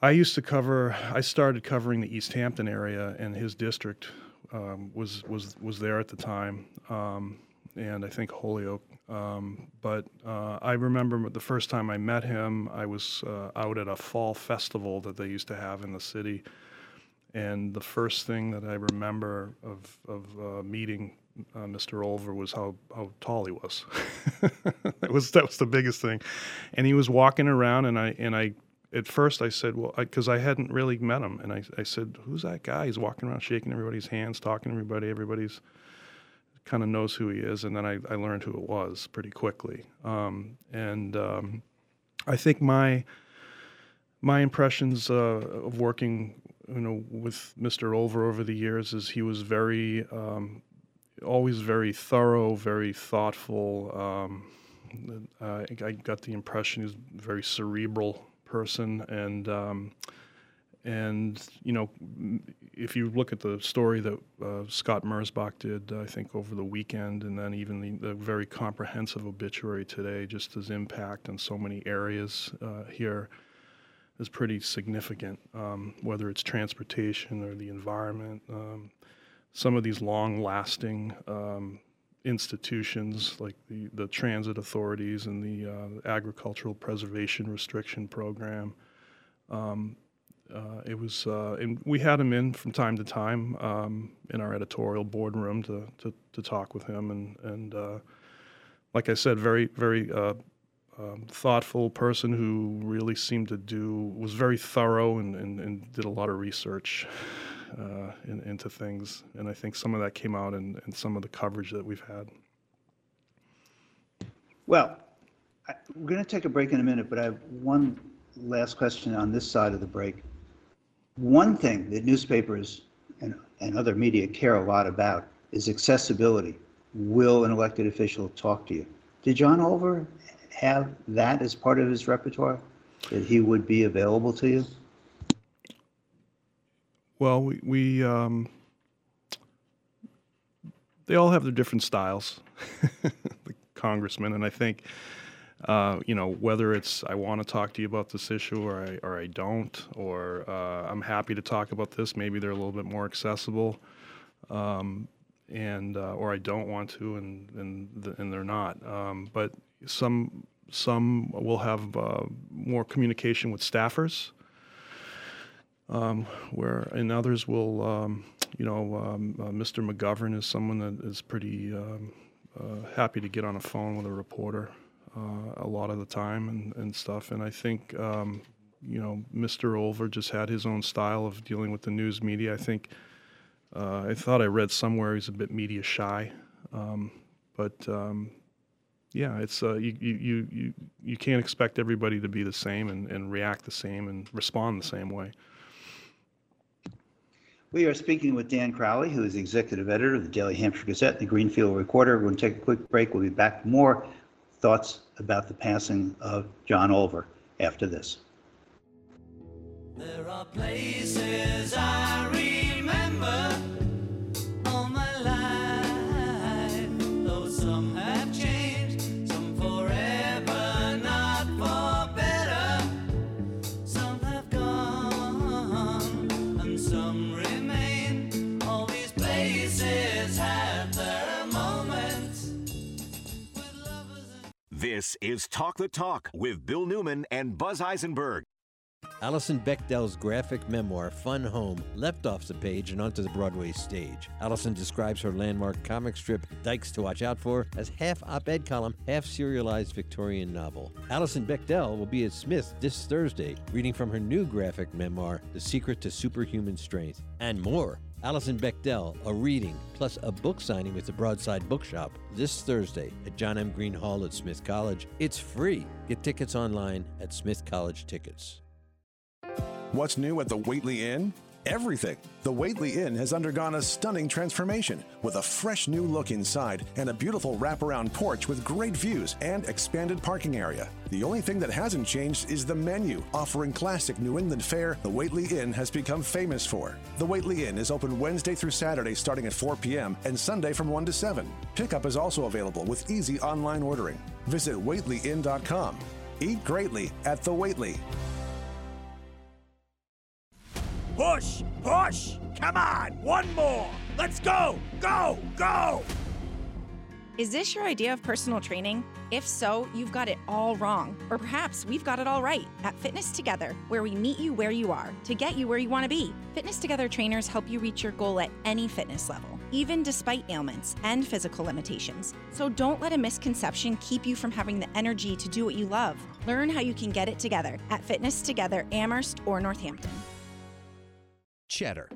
I used to cover. I started covering the Easthampton area, and his district um, was was was there at the time, um, and I think Holyoke. Um, but uh, I remember the first time I met him, I was uh, out at a fall festival that they used to have in the city, and the first thing that I remember of of uh, meeting uh, Mr. Olver was how how tall he was. that was that was the biggest thing, and he was walking around, and I and I at first I said, well, because I, hadn't really met him, and I I said, who's that guy? He's walking around shaking everybody's hands, talking to everybody. Everybody's kind of knows who he is, and then I, I learned who it was pretty quickly. Um, and um, I think my my impressions uh, of working, you know, with Mr. Olver over the years is he was very, um, always very thorough, very thoughtful. Um, uh, I, I got the impression he was a very cerebral person, and um, and you know, if you look at the story that uh, Scott Merzbach did, I think over the weekend, and then even the, the very comprehensive obituary today, just his impact in so many areas uh, here is pretty significant. Um, whether it's transportation or the environment, um, some of these long-lasting um, institutions like the, the transit authorities and the uh, agricultural preservation restriction program. Um, uh, it was, uh, and we had him in from time to time um, in our editorial boardroom to, to, to talk with him, and and uh, like I said, very very uh, um, thoughtful person who really seemed to do was very thorough and, and, and did a lot of research uh, in, into things, and I think some of that came out in, in some of the coverage that we've had. Well, I- We're going to take a break in a minute, but I have one last question on this side of the break. One thing that newspapers and, and other media care a lot about is accessibility. Will an elected official talk to you? Did John Olver have that as part of his repertoire? That he would be available to you? Well, we, we um, they all have their different styles, the congressman, and I think, uh, you know, whether it's I want to talk to you about this issue or I or I don't, or uh, I'm happy to talk about this. Maybe they're a little bit more accessible, um, and uh, or I don't want to, and and and they're not. Um, but some some will have uh, more communication with staffers um, where and others will, um, you know, um, uh, Mr. McGovern is someone that is pretty um, uh, happy to get on a phone with a reporter uh, a lot of the time and, and stuff. And I think, um, you know, Mr. Olver just had his own style of dealing with the news media. I think uh, I thought I read somewhere he's a bit media shy, um, but um, yeah, it's uh, you, you you you can't expect everybody to be the same and, and react the same and respond the same way. We are speaking with Dan Crowley, who is the executive editor of the Daily Hampshire Gazette, the Greenfield Recorder. We're going to take a quick break. We'll be back more thoughts about the passing of John Olver after this. There are places I remember This is Talk the Talk with Bill Newman and Buzz Eisenberg. Alison Bechdel's graphic memoir, Fun Home, left off the page and onto the Broadway stage. Alison describes her landmark comic strip, Dykes to Watch Out For, as half op ed column, half serialized Victorian novel. Alison Bechdel will be at Smith this Thursday, reading from her new graphic memoir, The Secret to Superhuman Strength, and more. Alison Bechdel, a reading, plus a book signing with the Broadside Bookshop this Thursday at John M. Green Hall at Smith College. It's free. Get tickets online at Smith College Tickets. What's new at the Whately Inn? Everything. The Whately Inn has undergone a stunning transformation with a fresh new look inside and a beautiful wraparound porch with great views and expanded parking area. The only thing that hasn't changed is the menu, offering classic New England fare the Whately Inn has become famous for. The Whately Inn is open Wednesday through Saturday starting at 4 p.m. and Sunday from 1 to 7. Pickup is also available with easy online ordering. Visit WhatelyInn.com. Eat greatly at the Whately. Push! Push! Come on! One more! Let's go! Go! Go! Is this your idea of personal training? If so, you've got it all wrong. Or perhaps we've got it all right at Fitness Together, where we meet you where you are to get you where you want to be. Fitness Together trainers help you reach your goal at any fitness level, even despite ailments and physical limitations. So don't let a misconception keep you from having the energy to do what you love. Learn how you can get it together at Fitness Together Amherst or Northampton. Cheddar.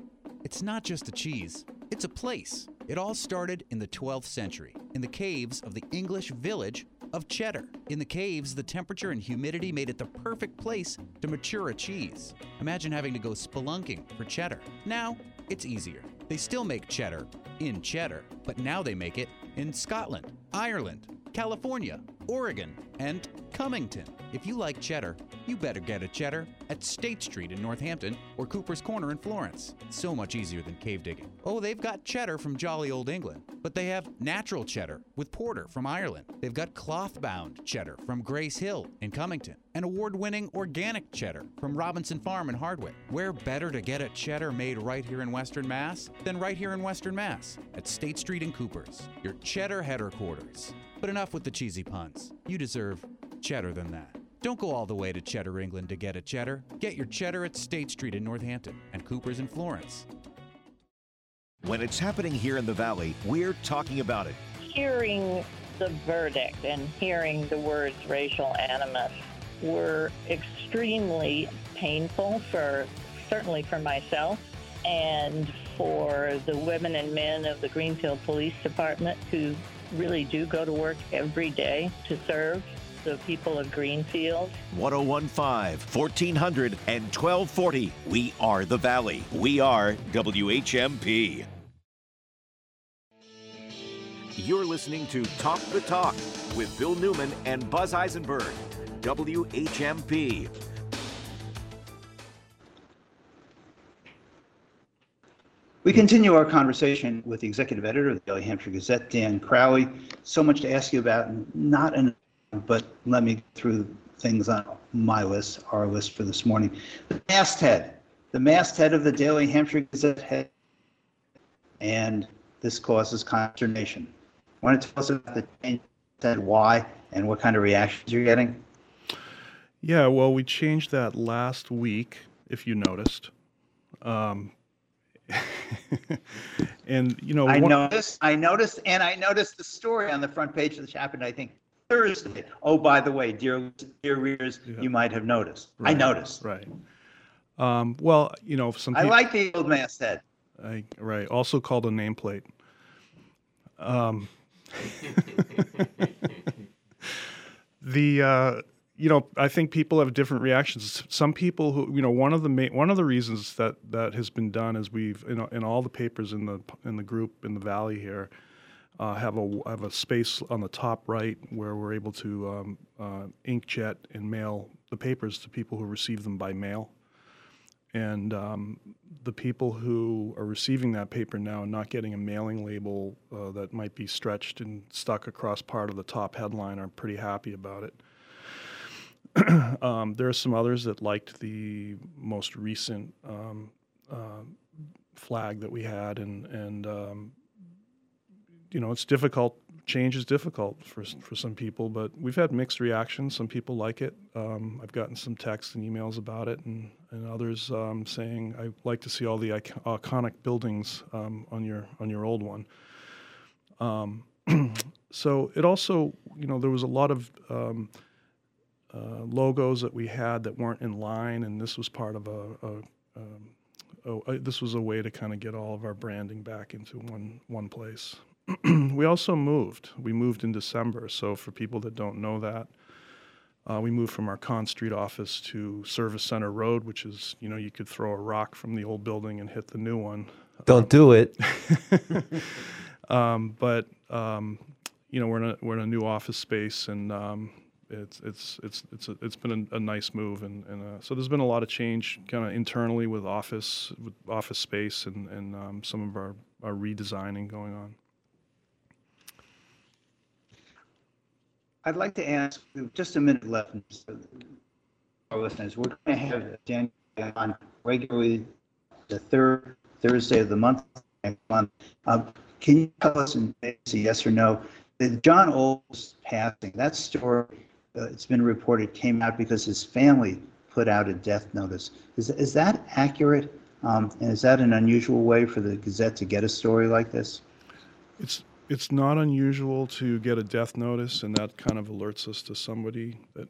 It's not just a cheese, it's a place. It all started in the 12th century in the caves of the English village of Cheddar. In the caves, the temperature and humidity made it the perfect place to mature a cheese. Imagine having to go spelunking for cheddar. Now, it's easier. They still make cheddar in cheddar, but now they make it in Scotland, Ireland, California, Oregon, and Cummington. If you like cheddar, you better get a cheddar at State Street in Northampton or Cooper's Corner in Florence. It's so much easier than cave digging. Oh, they've got cheddar from jolly old England, but they have natural cheddar with porter from Ireland. They've got cloth bound cheddar from Grace Hill in Cummington and award winning organic cheddar from Robinson Farm in Hardwick. Where better to get a cheddar made right here in Western Mass than right here in Western Mass at State Street in Coopers, your cheddar headquarters. But enough with the cheesy puns. You deserve cheddar than that. Don't go all the way to Cheddar, England to get a cheddar. Get your cheddar at State Street in Northampton and Cooper's in Florence. When it's happening here in the Valley, we're talking about it. hearing the verdict and hearing the words racial animus were extremely painful for certainly for myself and for the women and men of the Greenfield Police Department who really do go to work every day to serve. the people of Greenfield. 1015, 1400, and 1240. We are the Valley. We are WHMP. You're listening to Talk the Talk with Bill Newman and Buzz Eisenberg. WHMP. We continue our conversation with the executive editor of the Daily Hampshire Gazette, Dan Crowley. So much to ask you about, and not enough, but let me through things on my list, our list for this morning. The masthead, the masthead of the Daily Hampshire Gazette head, and this causes consternation. Want to tell us about the change, said why, and what kind of reactions you're getting? Yeah, well, we changed that last week, if you noticed. Um, and you know, I one- noticed, I noticed, and I noticed the story on the front page of the chapter, I think Thursday. Oh, by the way, dear, dear readers, you might have noticed. I noticed. Right. Um, well, you know, some I like the old masthead. I, right. Also called a nameplate. Um, the uh, you know, I think people have different reactions. Some people who you know, one of the ma- one of the reasons that that has been done is we've in, in all the papers in the in the group in the valley here. Uh, have a have a space on the top right where we're able to um, uh, inkjet and mail the papers to people who receive them by mail and um, the people who are receiving that paper now and not getting a mailing label uh, that might be stretched and stuck across part of the top headline are pretty happy about it. um, there are some others that liked the most recent um, uh, flag that we had, and and um, you know it's difficult. Change is difficult for for some people, but we've had mixed reactions. Some people like it. Um, I've gotten some texts and emails about it, and and others um, saying I like to see all the ic- iconic buildings on your on your old one. So it also, you know, there was a lot of uh, logos that we had that weren't in line, and this was part of a. a um, oh, uh, this was a way to kind of get all of our branding back into one one place. we also moved. We moved in December. So for people that don't know that, uh, we moved from our Conz Street office to Service Center Road, which is you know you could throw a rock from the old building and hit the new one. Don't do it. um, but um, you know we're in a we're in a new office space and um, it's it's it's it's a, it's been a, a nice move and, and uh, so there's been a lot of change kind of internally with office with office space and and um, some of our, our redesigning going on. I'd like to ask, just a minute left, our listeners, we're going to have Dan on regularly the third Thursday of the month, month. Um, Can you tell us, it's a yes or no, that John Olver's passing, that story, uh, it's been reported, came out because his family put out a death notice. Is, is that accurate? Um, And is that an unusual way for the Gazette to get a story like this? It's it's not unusual to get a death notice, and that kind of alerts us to somebody that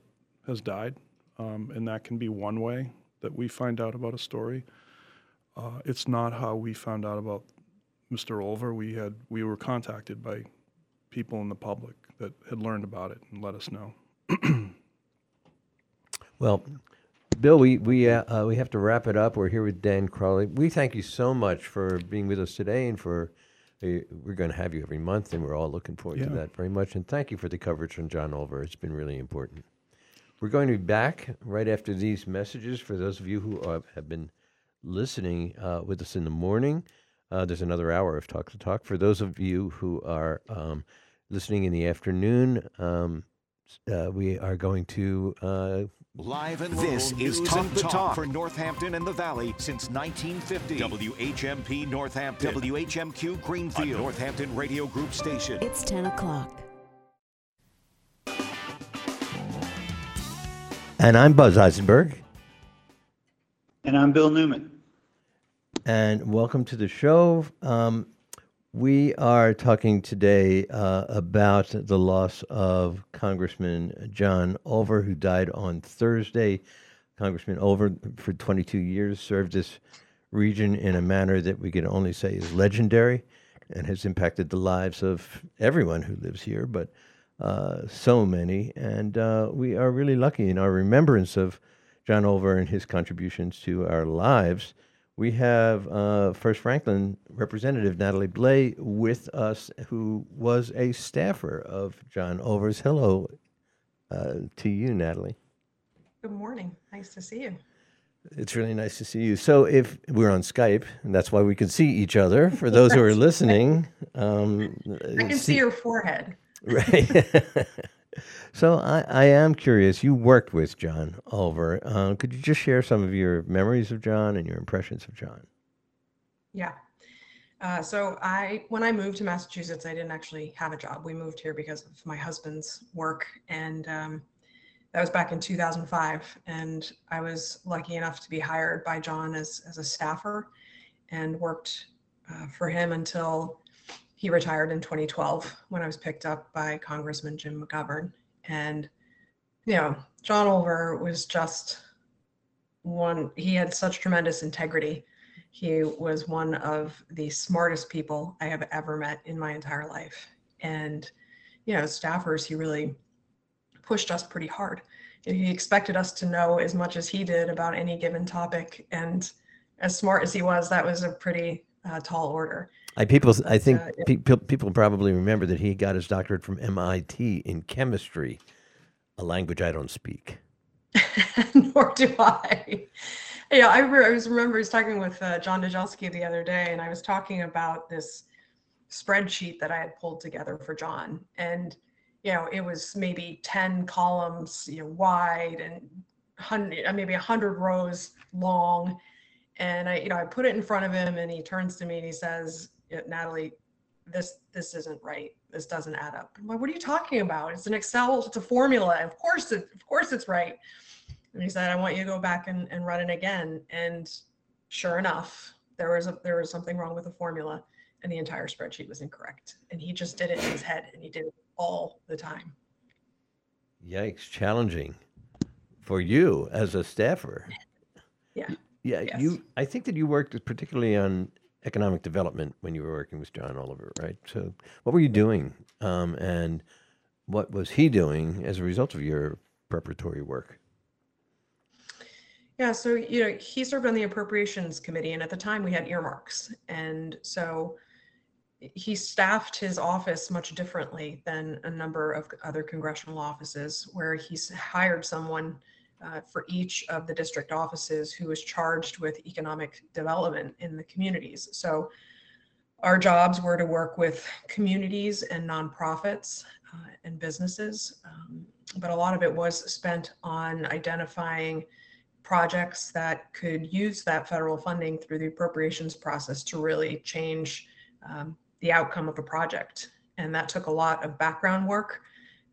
has died, um, and that can be one way that we find out about a story. Uh, it's not how we found out about Mr. Olver. We had we were contacted by people in the public that had learned about it and let us know. Well, Bill, we we uh, uh, we have to wrap it up. We're here with Dan Crowley. We thank you so much for being with us today, and for uh, we're going to have you every month, and we're all looking forward to that very much. And thank you for the coverage from John Olver. It's been really important. We're going to be back right after these messages. For those of you who are, have been listening uh, with us in the morning, uh, there's another hour of Talk to Talk. For those of you who are um, listening in the afternoon, um, uh, we are going to. Uh, Live and This local is news Talk and the Talk Talk for Northampton and the Valley since 1950. WHMP Northampton. WHMQ Greenfield. A Northampton Radio Group station. It's 10 o'clock. and I'm Buzz Eisenberg. And I'm Bill Newman. and welcome to the show. Um, we are talking today uh, about the loss of Congressman John Olver, who died on Thursday. Congressman Olver, for 22 years, served this region in a manner that we can only say is legendary and has impacted the lives of everyone who lives here. But uh, so many, and uh, we are really lucky in our remembrance of John Olver and his contributions to our lives. We have uh, First Franklin Representative Natalie Blais with us, who was a staffer of John Olver's. Hello uh, to you, Natalie. Good morning. Nice to see you. It's really nice to see you. So, if we're on Skype, and that's why we can see each other. For those who are listening, um, I can see your forehead. Right. so, I, I am curious. You worked with John Olver. Uh, could you just share some of your memories of John and your impressions of John? Yeah. Uh, so I, when I moved to Massachusetts, I didn't actually have a job. We moved here because of my husband's work, and um, that was back in 2005. And I was lucky enough to be hired by John as as a staffer, and worked uh, for him until he retired in 2012 when I was picked up by Congressman Jim McGovern. And you know, John Olver was just one. He had such tremendous integrity he was one of the smartest people I have ever met in my entire life. And, you know, staffers, he really pushed us pretty hard. He expected us to know as much as he did about any given topic. And as smart as he was, that was a pretty uh, tall order. I people, I think uh, people people probably remember that he got his doctorate from MIT in chemistry, a language I don't speak. Nor do I. Yeah, I, re- I was remember I was talking with uh, John Dajowski the other day, and I was talking about this spreadsheet that I had pulled together for John, and you know, it was maybe ten columns, you know, wide and hundred, uh, maybe a hundred rows long, and I, you know, I put it in front of him, and he turns to me and he says, "Natalie, this this isn't right. This doesn't add up." I'm like, "What are you talking about? It's an Excel. It's a formula. Of course, it, of course, it's right." And he said, I want you to go back and, and run it again. And sure enough, there was a, there was something wrong with the formula and the entire spreadsheet was incorrect. And he just did it in his head and he did it all the time. Yikes! Challenging for you as a staffer. Yeah. Yeah, Yes. you. I think that you worked particularly on economic development when you were working with John Olver, right? So, what were you doing, um, and what was he doing as a result of your preparatory work? Yeah, so you know, he served on the appropriations committee, and at the time we had earmarks, and so he staffed his office much differently than a number of other congressional offices, where he's hired someone uh, for each of the district offices who is charged with economic development in the communities. So our jobs were to work with communities and nonprofits uh, and businesses, um, but a lot of it was spent on identifying projects that could use that federal funding through the appropriations process to really change um, the outcome of a project. And that took a lot of background work,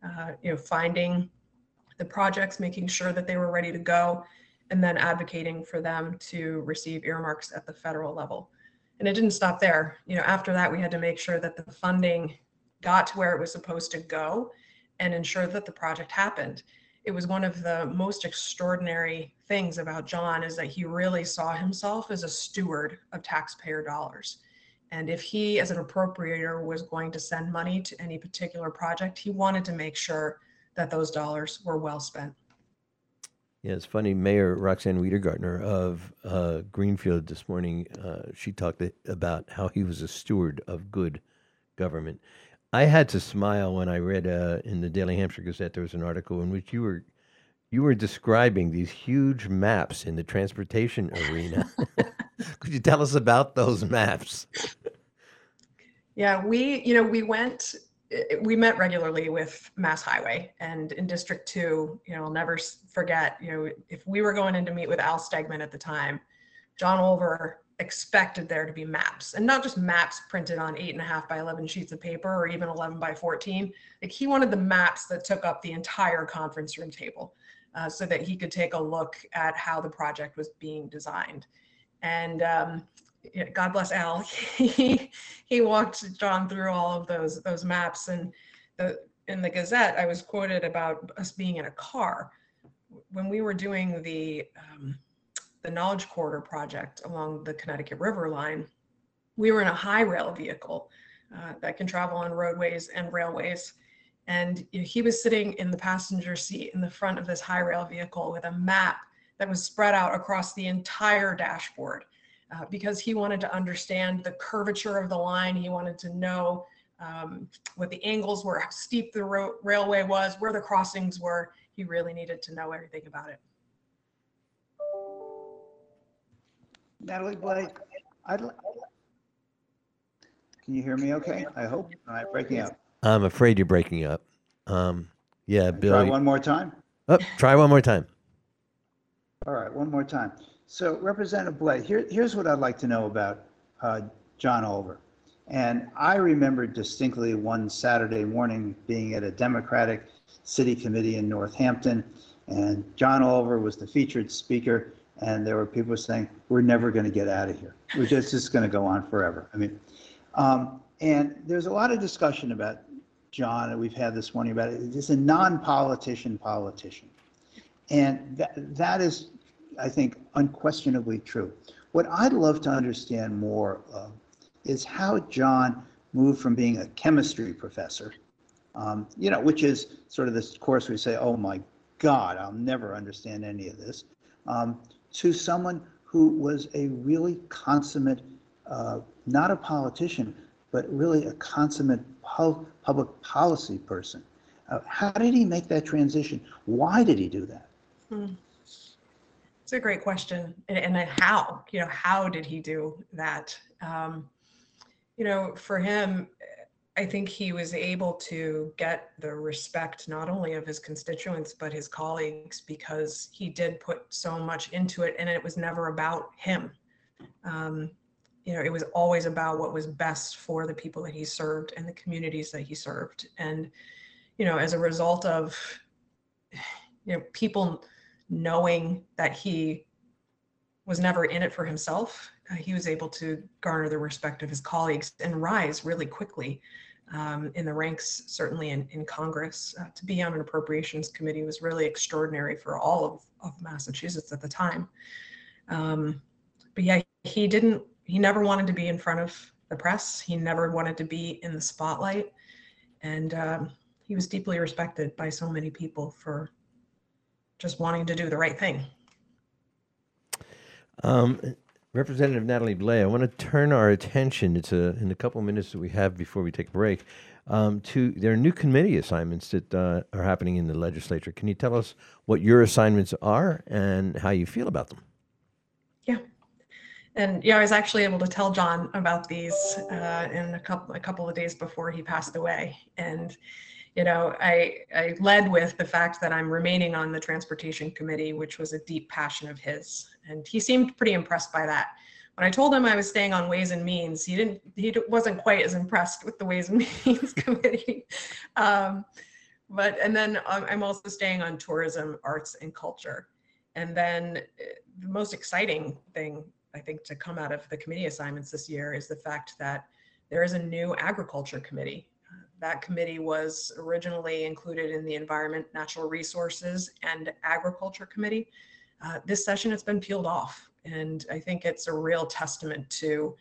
uh, you know, finding the projects, making sure that they were ready to go, and then advocating for them to receive earmarks at the federal level. And it didn't stop there. You know, after that, we had to make sure that the funding got to where it was supposed to go and ensure that the project happened it was one of the most extraordinary things about John is that he really saw himself as a steward of taxpayer dollars. And if he, as an appropriator, was going to send money to any particular project, he wanted to make sure that those dollars were well spent. Yeah, it's funny. Mayor Roxanne Wedegartner of uh, Greenfield this morning, uh, she talked about how he was a steward of good government. I had to smile when I read uh, in the Daily Hampshire Gazette there was an article in which you were you were describing these huge maps in the transportation arena. Could you tell us about those maps? Yeah, we, you know, we went, eh, we met regularly with Mass Highway and in District Two, you know, I'll never forget, you know, if we were going in to meet with Al Stegemann at the time, John Olver expected there to be maps and not just maps printed on eight and a half by 11 sheets of paper or even 11 by 14. Like he wanted the maps that took up the entire conference room table uh, so that he could take a look at how the project was being designed. And um, God bless Al. He he walked John through all of those those maps, and the in the Gazette, I was quoted about us being in a car when we were doing the um, the Knowledge Corridor project along the Connecticut River line. We were in a high rail vehicle uh, that can travel on roadways and railways, And you know, he was sitting in the passenger seat in the front of this high rail vehicle with a map that was spread out across the entire dashboard uh, because he wanted to understand the curvature of the line. He wanted to know um, what the angles were, how steep the ro- railway was, where the crossings were. He really needed to know everything about it. Natalie Blais, I'd, li- can you hear me okay? I hope. Am I breaking up? I'm afraid you're breaking up. Um, yeah, Bill. Try one more time? Oh, try one more time. All right, one more time. So Representative Blais, here, here's what I'd like to know about uh, John Olver. And I remember distinctly one Saturday morning being at a Democratic city committee in Northampton, and John Olver was the featured speaker, and there were people saying, "We're never going to get out of here. We're just, just going to go on forever." I mean, um, and there's a lot of discussion about John, and we've had this morning about it. He's a non-politician politician. And that, that is, I think, unquestionably true. What I'd love to understand more is how John moved from being a chemistry professor, um, you know, which is sort of this course you say, oh my God, I'll never understand any of this, um, to someone who was a really consummate, uh, not a politician, but really a consummate pub- public policy person. Uh, how did he make that transition? Why did he do that? Hmm. It's a great question. And, and how, you know, how did he do that? Um, you know, for him, I think he was able to get the respect not only of his constituents, but his colleagues because he did put so much into it and it was never about him. Um, you know, it was always about what was best for the people that he served and the communities that he served. And, you know, as a result of, you know, people knowing that he was never in it for himself, uh, he was able to garner the respect of his colleagues and rise really quickly um, in the ranks, certainly in, in Congress. Uh, to be on an appropriations committee was really extraordinary for all of, of Massachusetts at the time. Um, but yeah, he didn't, he never wanted to be in front of the press. He never wanted to be in the spotlight. And um, he was deeply respected by so many people for just wanting to do the right thing. Um, Representative Natalie Blais, I want to turn our attention, it's a, in a couple minutes that we have before we take a break, um, to there are new committee assignments that uh, are happening in the legislature. Can you tell us what your assignments are and how you feel about them? Yeah, and yeah, I was actually able to tell John about these uh, in a couple a couple of days before he passed away. And you know, I I led with the fact that I'm remaining on the transportation committee, which was a deep passion of his, and he seemed pretty impressed by that. When I told him I was staying on Ways and Means, he didn't he wasn't quite as impressed with the Ways and Means committee. Um, but and then um, I'm also staying on tourism, arts, and culture. And then uh, the most exciting thing I think to come out of the committee assignments this year is the fact that there is a new agriculture committee. That committee was originally included in the Environment, Natural Resources, and Agriculture Committee. Uh, This session, it's been peeled off, and I think it's a real testament to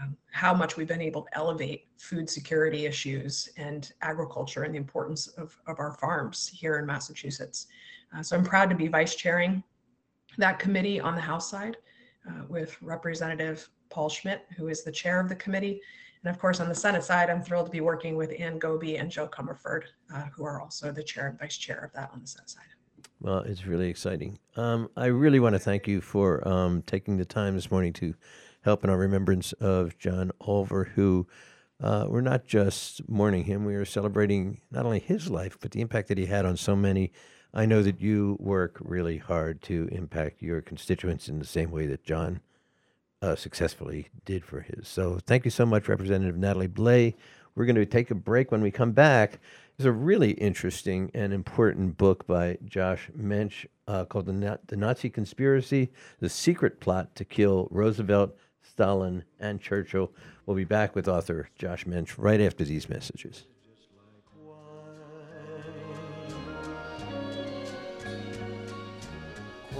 um, how much we've been able to elevate food security issues and agriculture and the importance of, of our farms here in Massachusetts. Uh, So I'm proud to be vice chairing that committee on the House side uh, with Representative Paul Schmid, who is the chair of the committee. And of course, on the Senate side, I'm thrilled to be working with Anne Gobi and Jo Comerford, uh, who are also the chair and vice chair of that on the Senate side. Well, it's really exciting. Um, I really want to thank you for um, taking the time this morning to help in our remembrance of John Olver, who uh, we're not just mourning him, we are celebrating not only his life, but the impact that he had on so many. I know that you work really hard to impact your constituents in the same way that John uh, successfully did for his. So thank you so much, Representative Natalie Blais. We're going to take a break. When we come back, there's a really interesting and important book by Josh Mensch uh, called the, Na- the Nazi Conspiracy The Secret Plot to Kill Roosevelt, Stalin, and Churchill. We'll be back with author Josh Mensch right after these messages.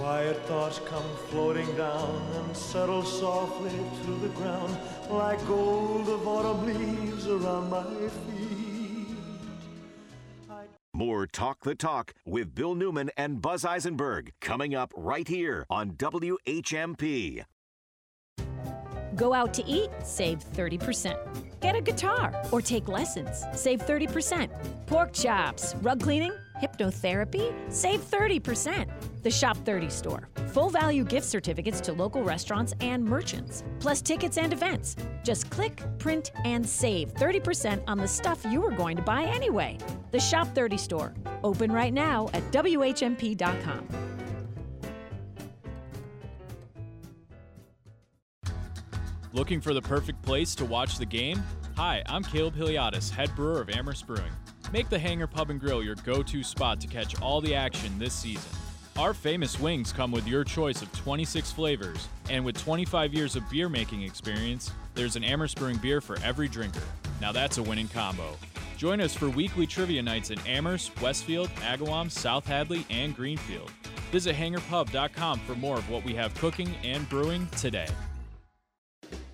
Quiet thoughts come floating down and settle softly to the ground like gold of autumn leaves around my feet. More Talk the Talk with Bill Newman and Buzz Eisenberg coming up right here on WHMP. Go out to eat, save 30%. Get a guitar or take lessons, save 30%. Pork chops, rug cleaning, hypnotherapy, save 30%. The Shop 30 store. Full value gift certificates to local restaurants and merchants, plus tickets and events. Just click, print, and save 30% on the stuff you were going to buy anyway. The Shop 30 store. Open right now at WHMP.com. Looking for the perfect place to watch the game? Hi, I'm Caleb Hiliadis, head brewer of Amherst Brewing. Make the Hangar Pub and Grill your go to spot to catch all the action this season. Our famous wings come with your choice of 26 flavors, and with 25 years of beer making experience, there's an Amherst Brewing beer for every drinker. Now that's a winning combo. Join us for weekly trivia nights in Amherst, Westfield, Agawam, South Hadley, and Greenfield. Visit hangarpub.com for more of what we have cooking and brewing today.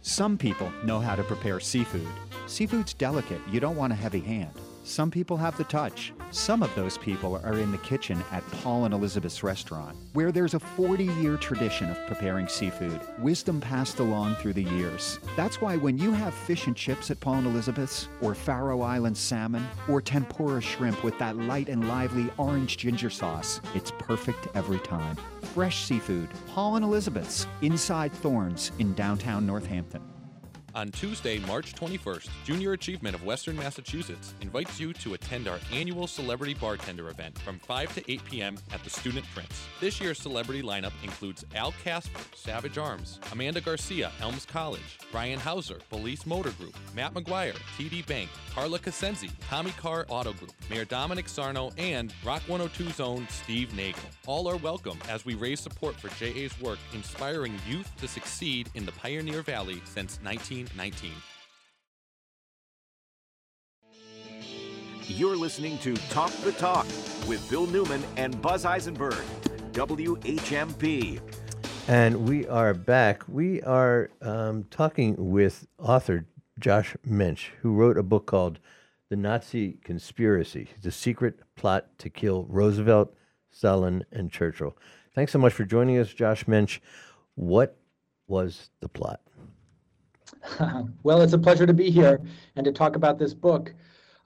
Some people know how to prepare seafood. Seafood's delicate, you don't want a heavy hand. Some people have the touch. Some of those people are in the kitchen at Paul and Elizabeth's restaurant, where there's a 40 year tradition of preparing seafood, wisdom passed along through the years. That's why when you have fish and chips at Paul and Elizabeth's, or Faroe Island salmon, or tempura shrimp with that light and lively orange ginger sauce, it's perfect every time. Fresh seafood, Paul and Elizabeth's, inside Thornes in downtown Northampton. On Tuesday, March 21st, Junior Achievement of Western Massachusetts invites you to attend our annual Celebrity Bartender event from 5 to 8 p.m. at the Student Prince. This year's celebrity lineup includes Al Casper, Savage Arms, Amanda Garcia, Elms College, Brian Hauser, Balise Motor Group, Matt McGuire, TD Bank, Carla Casenzi, Tommy Carr Auto Group, Mayor Dominic Sarno, and Rock 102's own Steve Nagel. All are welcome as we raise support for JA's work inspiring youth to succeed in the Pioneer Valley since 19. 1919. You're listening to Talk the Talk with Bill Newman and Buzz Eisenberg, WHMP. And we are back. We are um, talking with author Josh Mensch, who wrote a book called The Nazi Conspiracy The Secret Plot to Kill Roosevelt, Stalin, and Churchill. Thanks so much for joining us, Josh Mensch. What was the plot? well, it's a pleasure to be here and to talk about this book.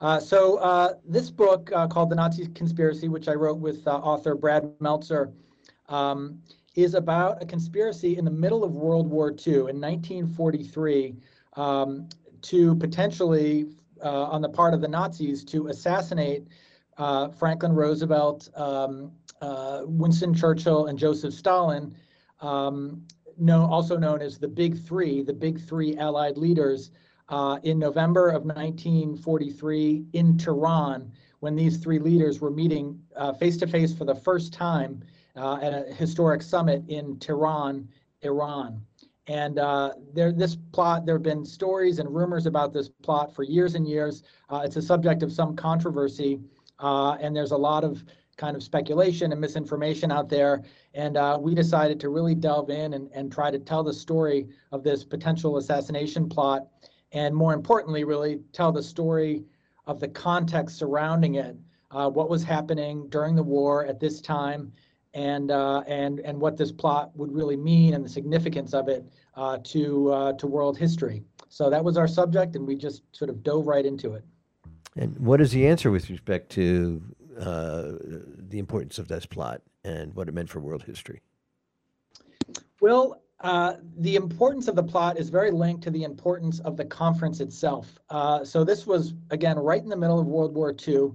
Uh, so, uh, this book uh, called The Nazi Conspiracy, which I wrote with uh, author Brad Meltzer, um, is about a conspiracy in the middle of World War II in 1943 um, to potentially, uh, on the part of the Nazis, to assassinate uh, Franklin Roosevelt, um, Winston Churchill, and Joseph Stalin um, known, also known as the Big Three, the Big Three Allied leaders, uh, in November of 1943 in Tehran, when these three leaders were meeting face to face for the first time uh, at a historic summit in Tehran, Iran. And uh, there, this plot, there have been stories and rumors about this plot for years and years. Uh, it's a subject of some controversy, uh, and there's a lot of kind of speculation and misinformation out there. And uh, we decided to really delve in and, and try to tell the story of this potential assassination plot. And more importantly, really tell the story of the context surrounding it, uh, what was happening during the war at this time, and, uh, and, and what this plot would really mean and the significance of it uh, to, uh, to world history. So that was our subject, and we just sort of dove right into it. And what is the answer with respect to uh, the importance of this plot and what it meant for world history? Well, uh, the importance of the plot is very linked to the importance of the conference itself. Uh, so this was again right in the middle of World War II,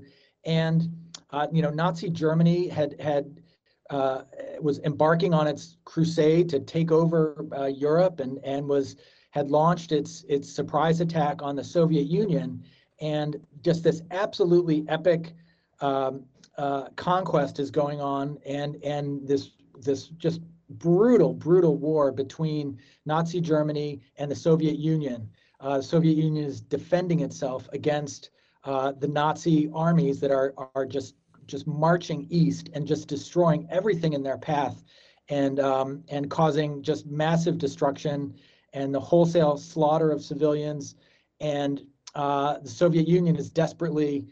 and uh, you know Nazi Germany had had uh, was embarking on its crusade to take over uh, Europe and and was had launched its its surprise attack on the Soviet Union, and just this absolutely epic um, uh, conquest is going on, and and this this just brutal, brutal war between Nazi Germany and the Soviet Union. Uh, the Soviet Union is defending itself against uh, the Nazi armies that are are just just marching east and just destroying everything in their path, and um, and causing just massive destruction and the wholesale slaughter of civilians. And uh, the Soviet Union is desperately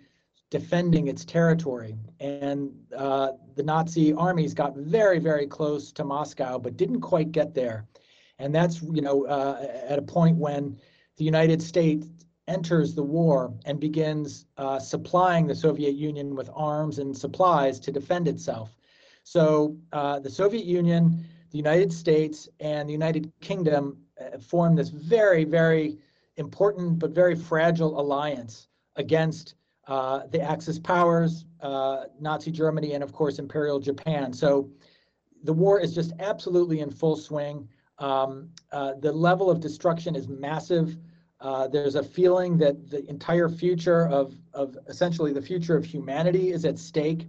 defending its territory. And uh, the Nazi armies got very, very close to Moscow, but didn't quite get there. And that's, you know, uh, at a point when the United States enters the war and begins uh, supplying the Soviet Union with arms and supplies to defend itself. So uh, the Soviet Union, the United States, and the United Kingdom form this very, very important but very fragile alliance against uh, the Axis powers, uh, Nazi Germany, and of course Imperial Japan. So the war is just absolutely in full swing. Um, uh, the level of destruction is massive. Uh, there's a feeling that the entire future of, of essentially the future of humanity is at stake.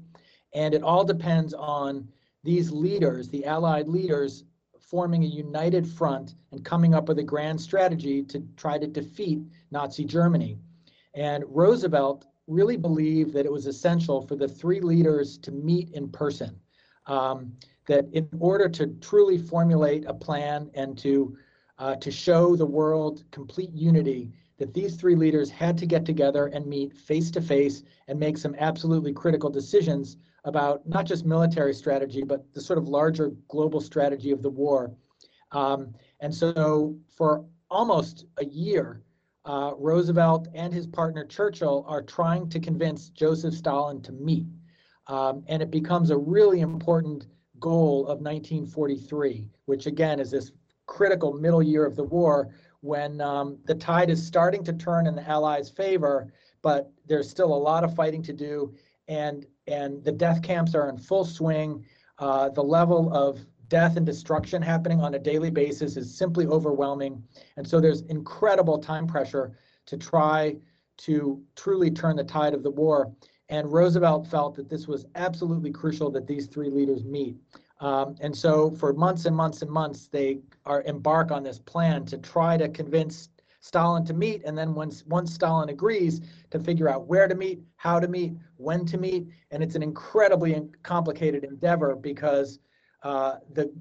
And it all depends on these leaders, the Allied leaders, forming a united front and coming up with a grand strategy to try to defeat Nazi Germany. And Roosevelt really believe that it was essential for the three leaders to meet in person. Um, that in order to truly formulate a plan and to uh, to show the world complete unity, that these three leaders had to get together and meet face to face and make some absolutely critical decisions about not just military strategy, but the sort of larger global strategy of the war. Um, and so for almost a year, uh, Roosevelt and his partner Churchill are trying to convince Joseph Stalin to meet. Um, and it becomes a really important goal of 1943, which again is this critical middle year of the war when um, the tide is starting to turn in the Allies' favor, but there's still a lot of fighting to do, and and the death camps are in full swing. Uh, the level of death and destruction happening on a daily basis is simply overwhelming. And so there's incredible time pressure to try to truly turn the tide of the war. And Roosevelt felt that this was absolutely crucial that these three leaders meet. Um, and so for months and months and months, they are embark on this plan to try to convince Stalin to meet. And then once once Stalin agrees to figure out where to meet, how to meet, when to meet. And it's an incredibly complicated endeavor because uh, the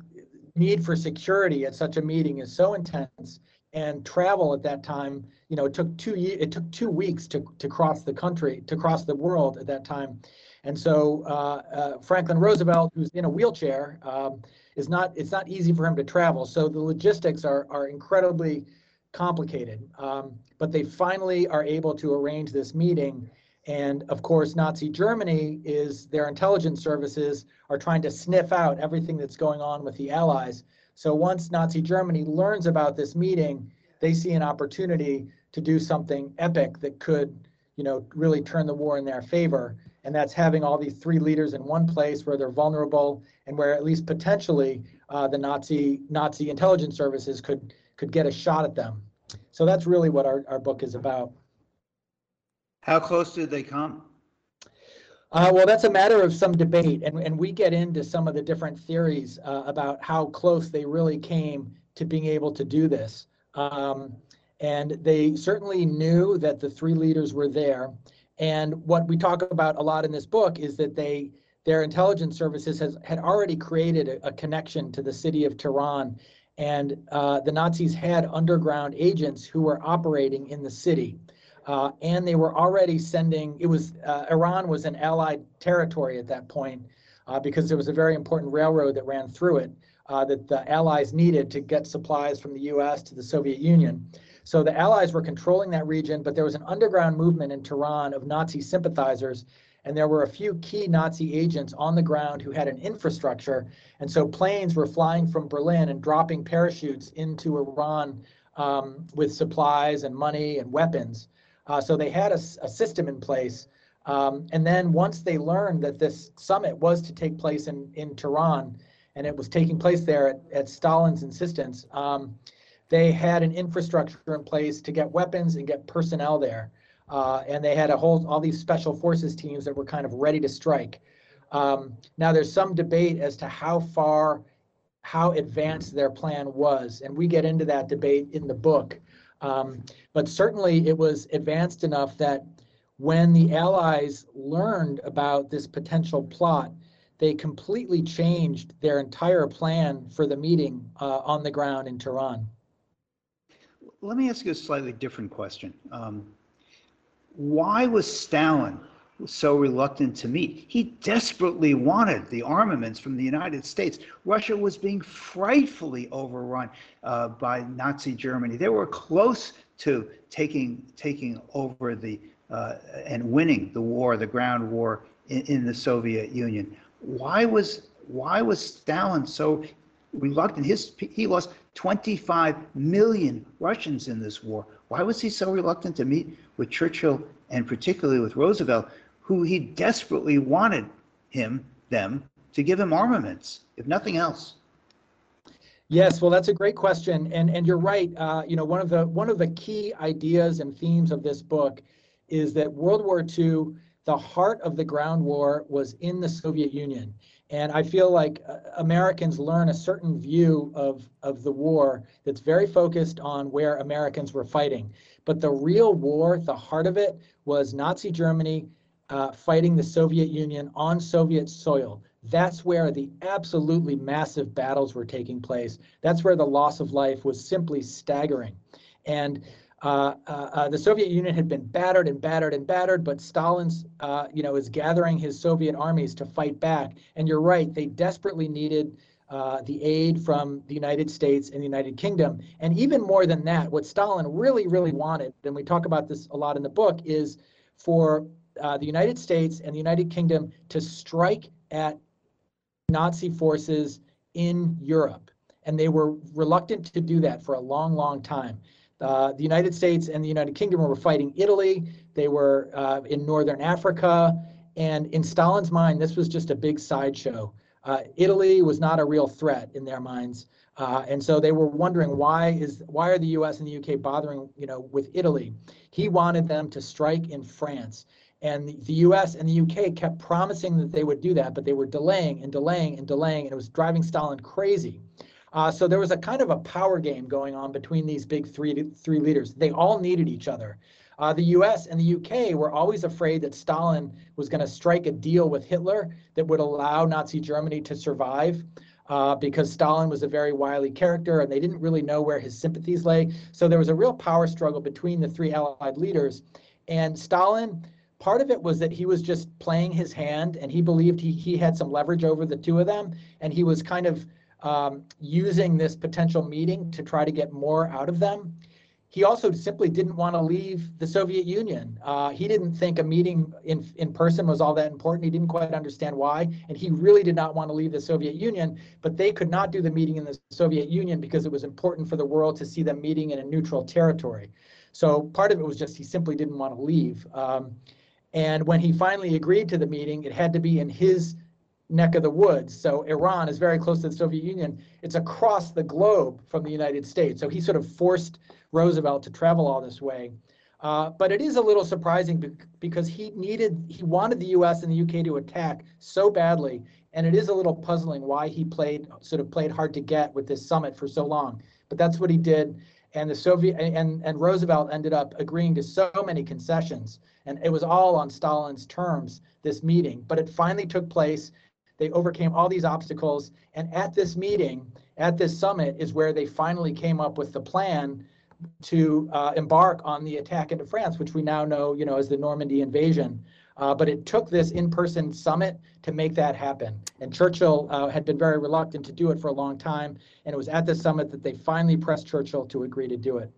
need for security at such a meeting is so intense and travel at that time you know it took two it took two weeks to, to cross the country to cross the world at that time. And so uh, uh, franklin roosevelt who's in a wheelchair um, is not it's not easy for him to travel. So the logistics are are incredibly complicated. Um, but they finally are able to arrange this meeting and of course, Nazi Germany is their intelligence services are trying to sniff out everything that's going on with the Allies. So once Nazi Germany learns about this meeting, they see an opportunity to do something epic that could, you know, really turn the war in their favor. And that's having all these three leaders in one place where they're vulnerable and where at least potentially uh, the Nazi Nazi intelligence services could could get a shot at them. So that's really what our, our book is about. How close did they come? Uh, well, that's a matter of some debate, and, and we get into some of the different theories uh, about how close they really came to being able to do this. Um, and they certainly knew that the three leaders were there. And what we talk about a lot in this book is that they their intelligence services has had already created a, a connection to the city of Tehran, and uh, the Nazis had underground agents who were operating in the city. Uh, and they were already sending, it was, uh, Iran was an allied territory at that point uh, because there was a very important railroad that ran through it uh, that the Allies needed to get supplies from the US to the Soviet Union. So the Allies were controlling that region, but there was an underground movement in Tehran of Nazi sympathizers. And there were a few key Nazi agents on the ground who had an infrastructure. And so planes were flying from Berlin and dropping parachutes into Iran um, with supplies and money and weapons. Uh, so they had a, a system in place. Um, and then once they learned that this summit was to take place in, in Tehran, and it was taking place there at, at Stalin's insistence, um, they had an infrastructure in place to get weapons and get personnel there. Uh, and they had a whole all these special forces teams that were kind of ready to strike. Um, now there's some debate as to how far, how advanced their plan was, and we get into that debate in the book. Um, but certainly it was advanced enough that when the Allies learned about this potential plot, they completely changed their entire plan for the meeting uh, on the ground in Tehran. Let me ask you a slightly different question. Um, why was Stalin so reluctant to meet. He desperately wanted the armaments from the United States. Russia was being frightfully overrun uh, by Nazi Germany. They were close to taking taking over the uh, and winning the war, the ground war in, in the Soviet Union. Why was why was Stalin so reluctant? His he lost 25 million Russians in this war. Why was he so reluctant to meet with Churchill and particularly with Roosevelt, who he desperately wanted him, them, to give him armaments, if nothing else? Yes, well, that's a great question, and and you're right. Uh, you know, one of the one of the key ideas and themes of this book is that World War II, the heart of the ground war, was in the Soviet Union, and I feel like uh, Americans learn a certain view of of the war that's very focused on where Americans were fighting, but the real war, the heart of it, was Nazi Germany uh, fighting the Soviet Union on Soviet soil. That's where the absolutely massive battles were taking place. That's where the loss of life was simply staggering. And uh, uh, uh, the Soviet Union had been battered and battered and battered, but Stalin's, uh, you know, is gathering his Soviet armies to fight back. And you're right, they desperately needed uh, the aid from the United States and the United Kingdom. And even more than that, what Stalin really, really wanted, and we talk about this a lot in the book, is for uh, the United States and the United Kingdom to strike at Nazi forces in Europe. And they were reluctant to do that for a long, long time. Uh, the United States and the United Kingdom were fighting Italy. They were uh, in Northern Africa. And in Stalin's mind, this was just a big sideshow. Uh, Italy was not a real threat in their minds. Uh, and so they were wondering why is why are the U.S. and the U.K. bothering you know with Italy? He wanted them to strike in France, and the, US and the UK kept promising that they would do that, but they were delaying and delaying and delaying, and it was driving Stalin crazy. Uh, so there was a kind of a power game going on between these big three three leaders. They all needed each other. Uh, the U.S. and the UK were always afraid that Stalin was going to strike a deal with Hitler that would allow Nazi Germany to survive. Uh, because Stalin was a very wily character and they didn't really know where his sympathies lay. So there was a real power struggle between the three Allied leaders. And Stalin part of it was that he was just playing his hand and he believed he, he had some leverage over the two of them and he was kind of um, using this potential meeting to try to get more out of them. He also simply didn't want to leave the soviet union. Uh, he didn't think a meeting in, in person was all that important. He didn't quite understand why and he really did not want to leave the soviet union but they could not do the meeting in the soviet union because it was important for the world to see them meeting in a neutral territory. So part of it was just he simply didn't want to leave. Um, and when he finally agreed to the meeting, it had to be in his neck of the woods. So Iran is very close to the Soviet Union. It's across the globe from the United States. So he sort of forced Roosevelt to travel all this way. Uh, but it is a little surprising because he needed, he wanted the U.S. and the U.K. to attack so badly, and it is a little puzzling why he played sort of played hard to get with this summit for so long. But that's what he did, and the Soviet and and Roosevelt ended up agreeing to so many concessions and it was all on Stalin's terms, this meeting. But it finally took place. They overcame all these obstacles. And at this meeting, at this summit, is where they finally came up with the plan to uh, embark on the attack into France, which we now know, you know, as the Normandy invasion. Uh, but it took this in-person summit to make that happen. And Churchill uh, had been very reluctant to do it for a long time, and it was at the summit that they finally pressed Churchill to agree to do it.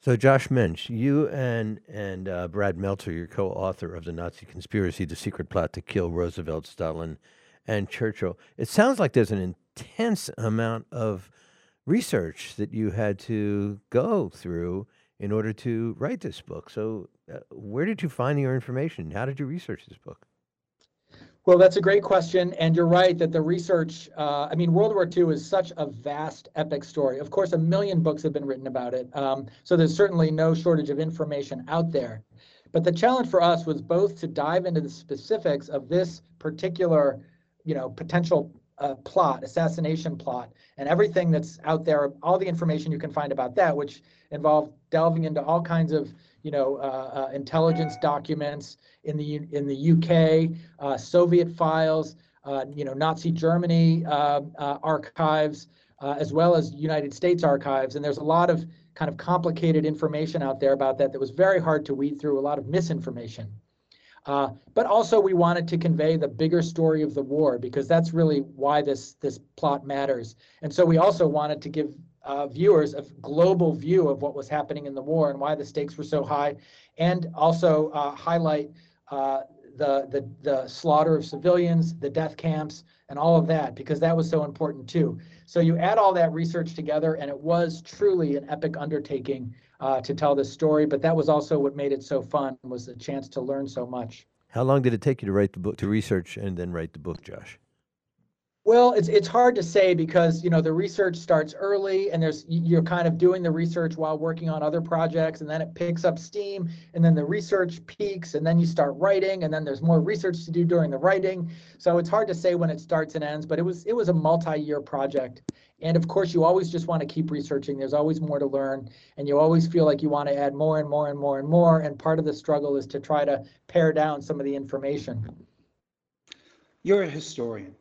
So, Josh Mensch, you and and uh, Brad Meltzer, your co-author of the Nazi Conspiracy: The Secret Plot to Kill Roosevelt, Stalin, and Churchill. It sounds like there's an intense amount of research that you had to go through in order to write this book. So, where did you find your information? How did you research this book? Well, that's a great question. And you're right that the research, uh, I mean, World War II is such a vast, epic story. Of course, a million books have been written about it. Um, so there's certainly no shortage of information out there. But the challenge for us was both to dive into the specifics of this particular, you know, potential uh, plot, assassination plot, and everything that's out there, all the information you can find about that, which involved delving into all kinds of you know, uh, uh, intelligence documents in the in the UK, uh, Soviet files, uh, you know, Nazi Germany uh, uh, archives, as well as United States archives. And there's a lot of kind of complicated information out there about that that was very hard to weed through. A lot of misinformation. Uh, but also, we wanted to convey the bigger story of the war because that's really why this this plot matters. And so, we also wanted to give uh, viewers a global view of what was happening in the war and why the stakes were so high, and also uh, highlight uh, the, the the slaughter of civilians, the death camps, and all of that because that was so important too. So you add all that research together, and it was truly an epic undertaking uh, to tell this story. But that was also what made it so fun was the chance to learn so much. How long did it take you to write the book, to research and then write the book, Josh? Well, it's it's hard to say because you know the research starts early and there's you're kind of doing the research while working on other projects and then it picks up steam and then the research peaks and then you start writing and then there's more research to do during the writing. So it's hard to say when it starts and ends, but it was it was a multi-year project. And of course, you always just want to keep researching. There's always more to learn and you always feel like you want to add more and more and more and more and part of the struggle is to try to pare down some of the information. You're a historian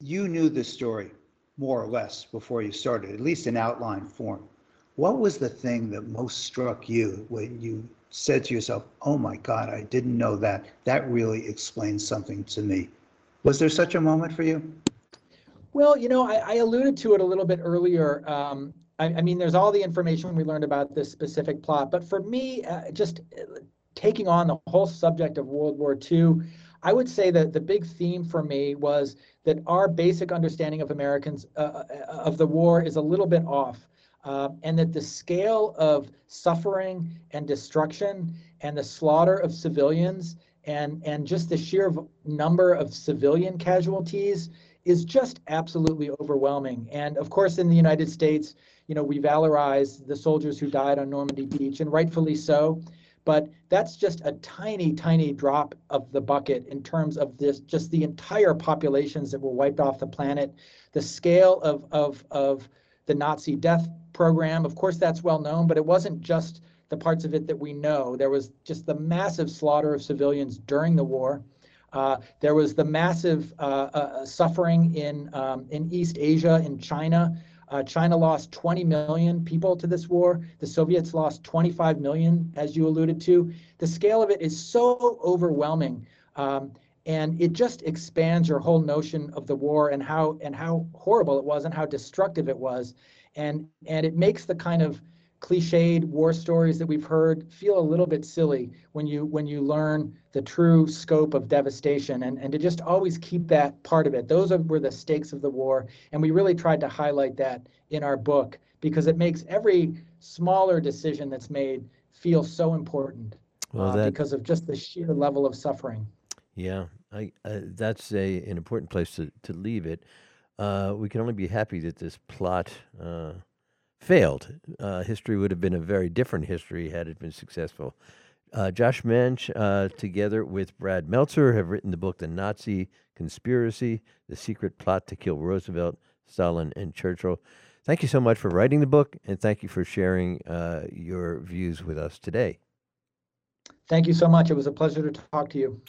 you knew the story more or less before you started, at least in outline form. What was the thing that most struck you when you said to yourself, oh my God, I didn't know that. That really explains something to me. Was there such a moment for you? Well, you know, I, I alluded to it a little bit earlier. Um, I, I, mean, there's all the information we learned about this specific plot, but for me, uh, just uh, taking on the whole subject of World War II, I would say that the big theme for me was that our basic understanding of Americans uh, uh, of the war is a little bit off, uh, and that the scale of suffering and destruction and the slaughter of civilians and and just the sheer number of civilian casualties is just absolutely overwhelming. And of course, in the United States, you know, we valorize the soldiers who died on Normandy Beach, and rightfully so but that's just a tiny, tiny drop of the bucket in terms of this, just the entire populations that were wiped off the planet, the scale of, of, of the Nazi death program. Of course, that's well known, but it wasn't just the parts of it that we know. There was just the massive slaughter of civilians during the war. Uh, there was the massive uh, uh, suffering in um, in East Asia, in China, uh, China lost 20 million people to this war. The Soviets lost 25 million, as you alluded to. The scale of it is so overwhelming. Um, and it just expands your whole notion of the war and how and how horrible it was and how destructive it was and and it makes the kind of cliched war stories that we've heard feel a little bit silly when you when you learn the true scope of devastation and, and to just always keep that part of it. Those are, were the stakes of the war. And we really tried to highlight that in our book because it makes every smaller decision that's made feel so important well, uh, because of just the sheer level of suffering. Yeah, I, uh, that's a an important place to, to leave it. Uh, we can only be happy that this plot uh, failed. Uh, history would have been a very different history had it been successful. Uh, Josh Mensch, uh, together with Brad Meltzer, have written the book The Nazi Conspiracy The Secret Plot to Kill Roosevelt, Stalin, and Churchill. Thank you so much for writing the book, and thank you for sharing uh, your views with us today. Thank you so much. It was a pleasure to talk to you.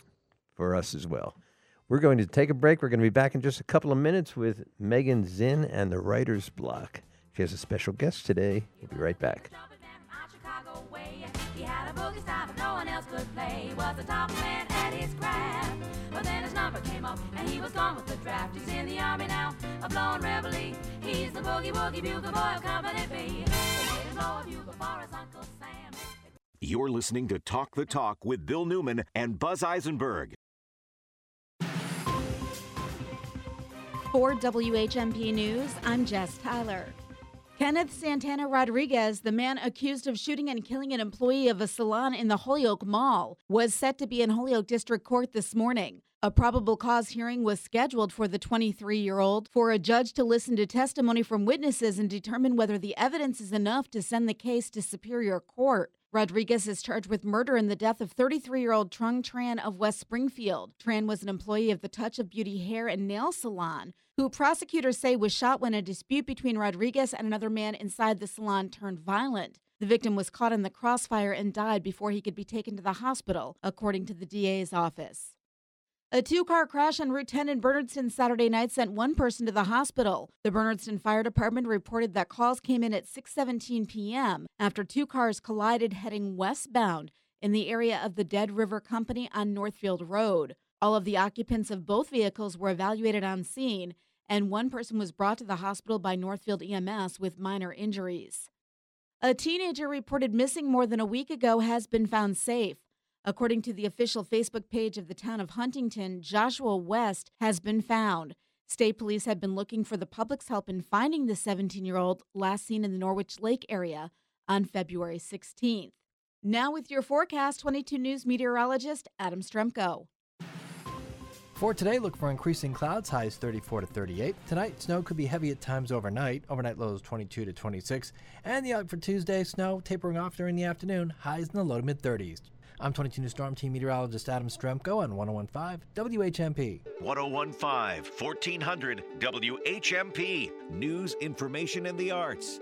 For us as well. We're going to take a break. We're going to be back in just a couple of minutes with Megan Zinn and the Writer's Block. She has a special guest today. We'll be right back. He had a boogie style that no one else could play. Was the top man at his craft. But then his number came up and he was gone with the draft. He's in the army now, a blowing reveille. He's the boogie woogie bugle boy of Company B. You're listening to Talk the Talk with Bill Newman and Buzz Eisenberg. For WHMP News, I'm Jess Tyler. Kenneth Santana Rodriguez, the man accused of shooting and killing an employee of a salon in the Holyoke Mall, was set to be in Holyoke District Court this morning. A probable cause hearing was scheduled for the 23 year old for a judge to listen to testimony from witnesses and determine whether the evidence is enough to send the case to Superior Court. Rodriguez is charged with murder in the death of 33 year old Trung Tran of West Springfield. Tran was an employee of the Touch of Beauty hair and nail salon, who prosecutors say was shot when a dispute between Rodriguez and another man inside the salon turned violent. The victim was caught in the crossfire and died before he could be taken to the hospital, according to the DA's office. A two car crash on Route 10 in Bernardston Saturday night sent one person to the hospital. The Bernardston Fire Department reported that calls came in at 6:17 p.m. after two cars collided heading westbound in the area of the Dead River Company on Northfield Road. All of the occupants of both vehicles were evaluated on scene, and one person was brought to the hospital by Northfield EMS with minor injuries. A teenager reported missing more than a week ago has been found safe. According to the official Facebook page of the town of Huntington, Joshua West has been found. State police have been looking for the public's help in finding the 17 year old last seen in the Norwich Lake area on February 16th. Now, with your forecast, 22 News meteorologist Adam Strzempko. For today, look for increasing clouds, highs 34 to 38. Tonight, snow could be heavy at times overnight, overnight lows 22 to 26. And the outlook for Tuesday, snow tapering off during the afternoon, highs in the low to mid 30s. I'm 22 News Storm Team meteorologist Adam Strzempko on 1015 WHMP. 1015, 1400 WHMP. News, information, and the arts.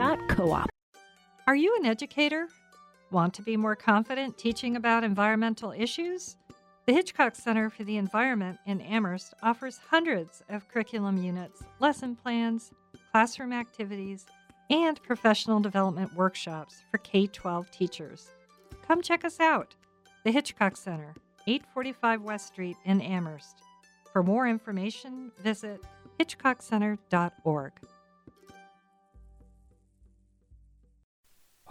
Co-op. Are you an educator? Want to be more confident teaching about environmental issues? The Hitchcock Center for the Environment in Amherst offers hundreds of curriculum units, lesson plans, classroom activities, and professional development workshops for K 12 teachers. Come check us out. The Hitchcock Center, 845 West Street in Amherst. For more information, visit hitchcockcenter.org.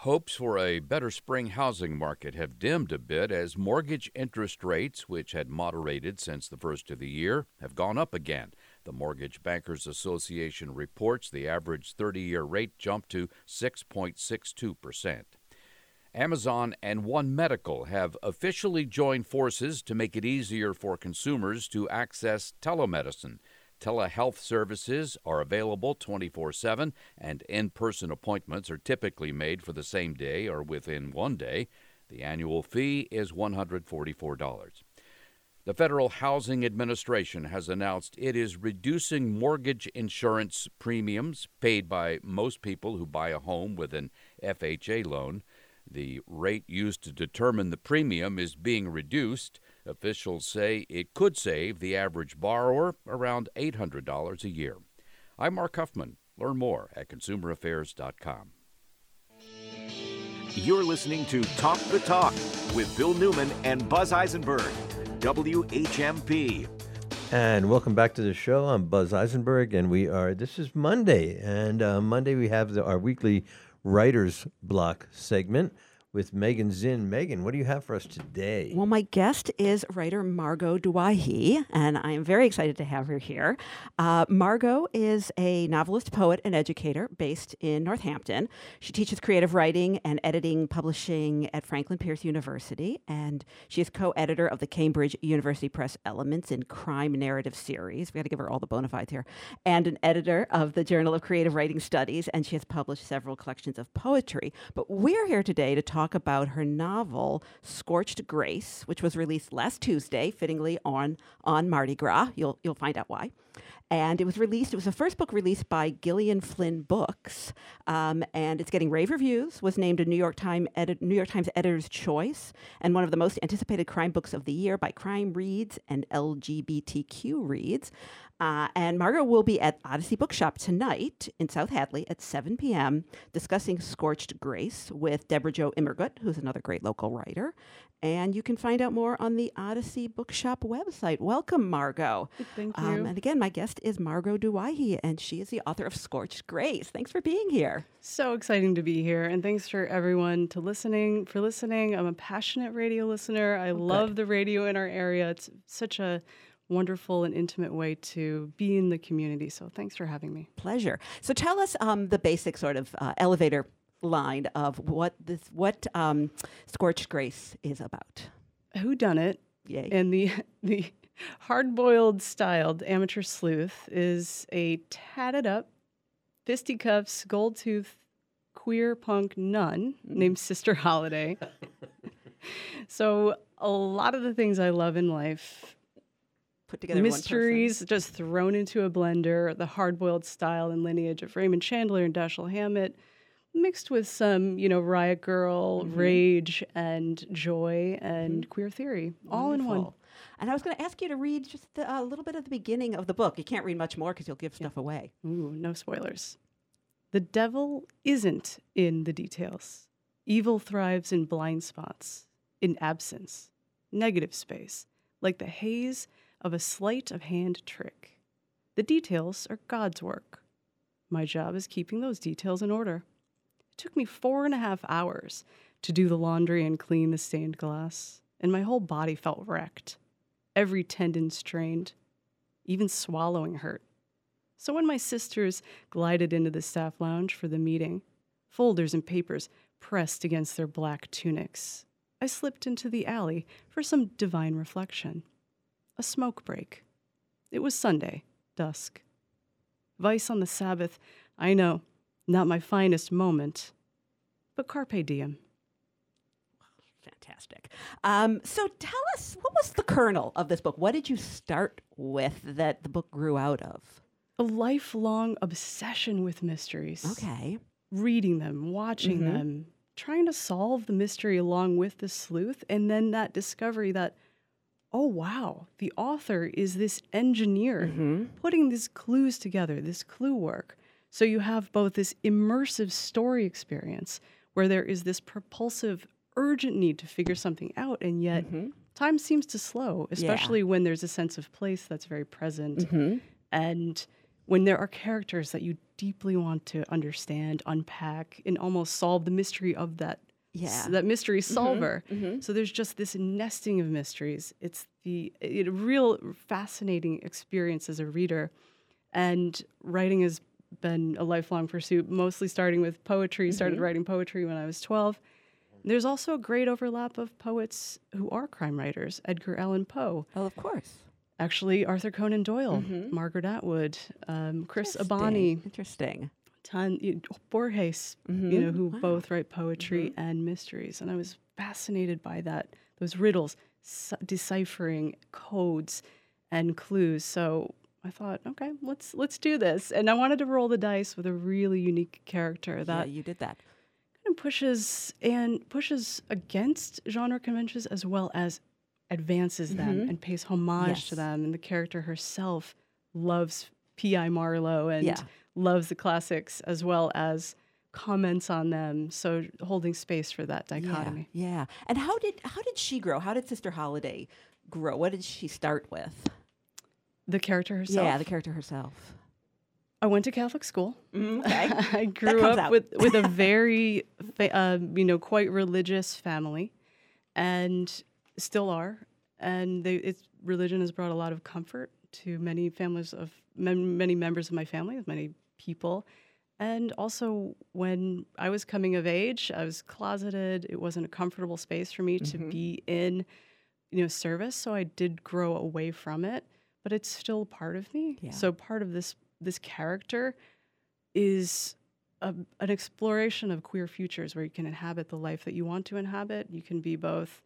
Hopes for a better spring housing market have dimmed a bit as mortgage interest rates, which had moderated since the first of the year, have gone up again. The Mortgage Bankers Association reports the average 30 year rate jumped to 6.62%. Amazon and One Medical have officially joined forces to make it easier for consumers to access telemedicine. Telehealth services are available 24 7, and in person appointments are typically made for the same day or within one day. The annual fee is $144. The Federal Housing Administration has announced it is reducing mortgage insurance premiums paid by most people who buy a home with an FHA loan. The rate used to determine the premium is being reduced. Officials say it could save the average borrower around $800 a year. I'm Mark Huffman. Learn more at consumeraffairs.com. You're listening to Talk the Talk with Bill Newman and Buzz Eisenberg, WHMP. And welcome back to the show. I'm Buzz Eisenberg, and we are. This is Monday, and uh, Monday we have the, our weekly writers block segment with Megan Zinn. Megan, what do you have for us today? Well, my guest is writer Margot Douaihy, and I am very excited to have her here. Uh, Margot is a novelist, poet, and educator based in Northampton. She teaches creative writing and editing publishing at Franklin Pierce University, and she is co editor of the Cambridge University Press Elements in Crime Narrative series. We got to give her all the bona fides here, and an editor of the Journal of Creative Writing Studies, and she has published several collections of poetry. But we're here today to talk talk about her novel Scorched Grace, which was released last Tuesday, fittingly on on Mardi Gras. You'll you'll find out why. And it was released. It was the first book released by Gillian Flynn Books, um, and it's getting rave reviews. Was named a New York Times edit, New York Times Editor's Choice, and one of the most anticipated crime books of the year by Crime Reads and LGBTQ Reads. Uh, and Margot will be at Odyssey Bookshop tonight in South Hadley at 7 p.m. discussing Scorched Grace with Deborah Jo Immergut, who's another great local writer. And you can find out more on the Odyssey Bookshop website. Welcome, Margot. Thank you. Um, and again, my guest is Margot Douaihy, and she is the author of Scorched Grace. Thanks for being here. So exciting to be here, and thanks for everyone to listening for listening. I'm a passionate radio listener. I oh, love good. the radio in our area. It's such a wonderful and intimate way to be in the community. So thanks for having me. Pleasure. So tell us um, the basic sort of uh, elevator line of what this what um, Scorched Grace is about. Who done it? Yay. And the the hard-boiled styled amateur sleuth is a tatted up fisticuffs gold tooth queer punk nun mm. named Sister Holiday. so a lot of the things I love in life put together mysteries just thrown into a blender, the hard-boiled style and lineage of Raymond Chandler and Dashiell Hammett, mixed with some, you know, Riot Grrrl, Mhm. rage and joy and queer theory, all in one. And I was going to ask you to read just a uh, little bit of the beginning of the book. You can't read much more because you'll give stuff away. Ooh, no spoilers. The devil isn't in the details. Evil thrives in blind spots, in absence, negative space, like the haze of a sleight of hand trick. The details are God's work. My job is keeping those details in order. It took me four and a half hours to do the laundry and clean the stained glass, and my whole body felt wrecked. Every tendon strained. Even swallowing hurt. So when my sisters glided into the staff lounge for the meeting, folders and papers pressed against their black tunics, I slipped into the alley for some divine reflection. A smoke break. It was Sunday, dusk. Vice on the Sabbath, I know, not my finest moment, but carpe diem. Fantastic. Um, so tell us, what was the kernel of this book? What did you start with that the book grew out of? A lifelong obsession with mysteries. Okay. Reading them, watching Mhm. them, trying to solve the mystery along with the sleuth, and then that discovery that, oh wow, the author is this engineer Mm-hmm. putting these clues together, this clue work. So you have both this immersive story experience where there is this propulsive, urgent need to figure something out, and yet time seems to slow, especially when there's a sense of place that's very present. Mhm. And when there are characters that you deeply want to understand, unpack, and almost solve the mystery of that Yeah. that mystery Mhm, solver. mhm. So there's just this nesting of mysteries. It's the it, a real fascinating experience as a reader, and writing has been a lifelong pursuit. Mostly starting with poetry. Started Mhm. writing poetry when I was 12. There's also a great overlap of poets who are crime writers. Edgar Allan Poe. Oh, of course. Actually, Arthur Conan Doyle, Mhm. Margaret Atwood, um, Chris Abani, Interesting. ton, you- Borges, you Mhm. know, who Wow. both write poetry and mysteries, and I was fascinated by that. Those riddles, s- deciphering codes and clues. So I thought, okay, let's let's do this, and I wanted to roll the dice with a really unique character Yeah, that you did that. Pushes and pushes against genre conventions as well as advances them Mhm. and pays homage Yes. to them. And the character herself loves P.I. Marlowe and Yeah. loves the classics as well as comments on them. So holding space for that dichotomy. Yeah, yeah. And how did how did she grow? How did Sister Holiday grow? What did she start with? The character herself. Yeah, the character herself. I went to Catholic school. Mm, okay. I grew up out. with with a very, uh, you know, quite religious family, and still are. And they, it's religion has brought a lot of comfort to many families of mem- many members of my family, of many people. And also, when I was coming of age, I was closeted. It wasn't a comfortable space for me to Mhm. be in, you know, service. So I did grow away from it, but it's still part of me. Yeah. So part of this this character is a, an exploration of queer futures where you can inhabit the life that you want to inhabit. You can be both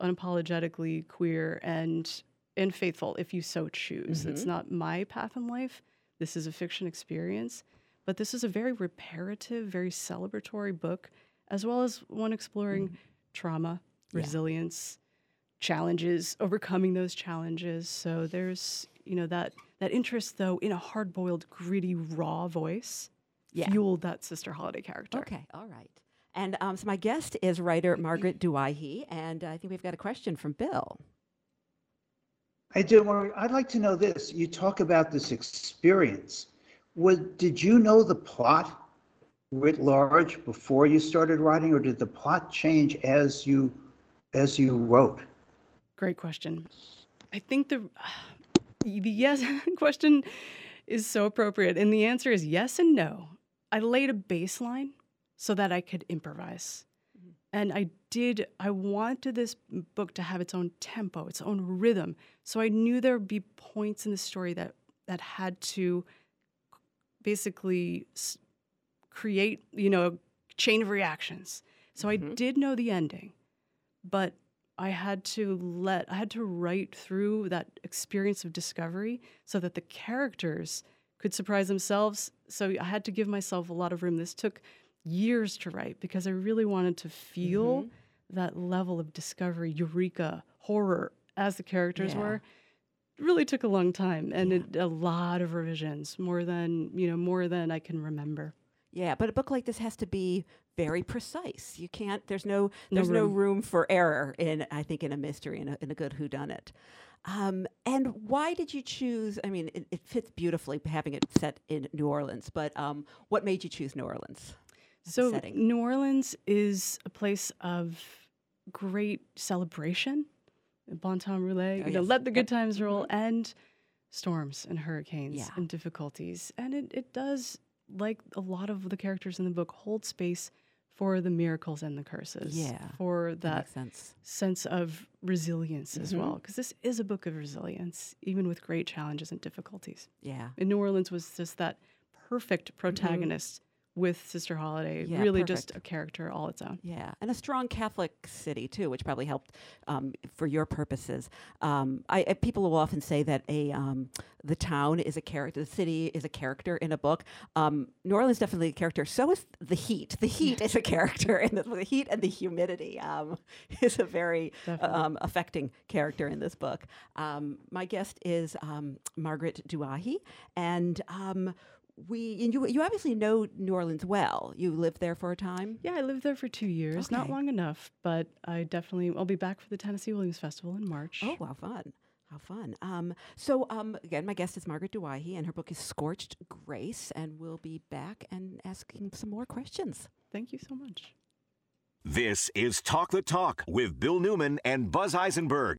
unapologetically queer and and faithful if you so choose. It's Mhm. not my path in life. This is a fiction experience, but this is a very reparative, very celebratory book, as well as one exploring trauma, Yeah. resilience, challenges, overcoming those challenges. So there's, you know, that that interest though in a hard-boiled, gritty, raw voice Yeah. fueled that Sister Holiday character. Okay, all right. And um, so my guest is writer Margaret Douaihy, and I think we've got a question from Bill. I do. want- I'd like to know this. You talk about this experience. Was, did you know the plot writ large before you started writing, or did the plot change as you as you wrote? Great question. I think the the yes question is so appropriate, and the answer is yes and no. I laid a baseline so that I could improvise, mm-hmm. and I did. I wanted this book to have its own tempo, its own rhythm. So I knew there would be points in the story that that had to basically s- create, you know, a chain of reactions. So I mm-hmm. did know the ending, but I had to let, I had to write through that experience of discovery so that the characters could surprise themselves. So I had to give myself a lot of room. This took years to write because I really wanted to feel Mhm. that level of discovery, eureka, horror as the characters Yeah. were. It really took a long time and it, a lot of revisions, more than, you know, more than I can remember. Yeah, but a book like this has to be very precise. You can't. There's no. No There's no room. room for error in. I think in a mystery in a, in a good whodunit. Um, and why did you choose? I mean, it, it fits beautifully having it set in New Orleans. But um, what made you choose New Orleans? So setting? New Orleans is a place of great celebration, bon temps roulette. Oh, you know, yes. let the good times roll, and storms and hurricanes Yeah. and difficulties. And it, it does, like a lot of the characters in the book, hold space for the miracles and the curses. Yeah, For that sense. sense of resilience as Mhm. well. Because this is a book of resilience, even with great challenges and difficulties. Yeah. And New Orleans was just that perfect protagonist with Sister Holiday. Yeah, really just a character all its own. Yeah, and a strong Catholic city too, which probably helped um, for your purposes. Um, I, I people will often say that a um, the town is a character, the city is a character in a book. Um, New Orleans is definitely a character. So is the heat. The heat is a character, and the, the heat and the humidity um, is a very um, affecting character in this book. Um, my guest is um, Margaret Douaihy, and. We and you you obviously know New Orleans well. You lived there for a time. Yeah, I lived there for two years. Not long enough, but I definitely I'll be back for the Tennessee Williams Festival in March. Oh, how fun. How fun. Um, so, um, again, my guest is Margaret Douaihy, and her book is Scorched Grace, and we'll be back and asking some more questions. Thank you so much. This is Talk the Talk with Bill Newman and Buzz Eisenberg.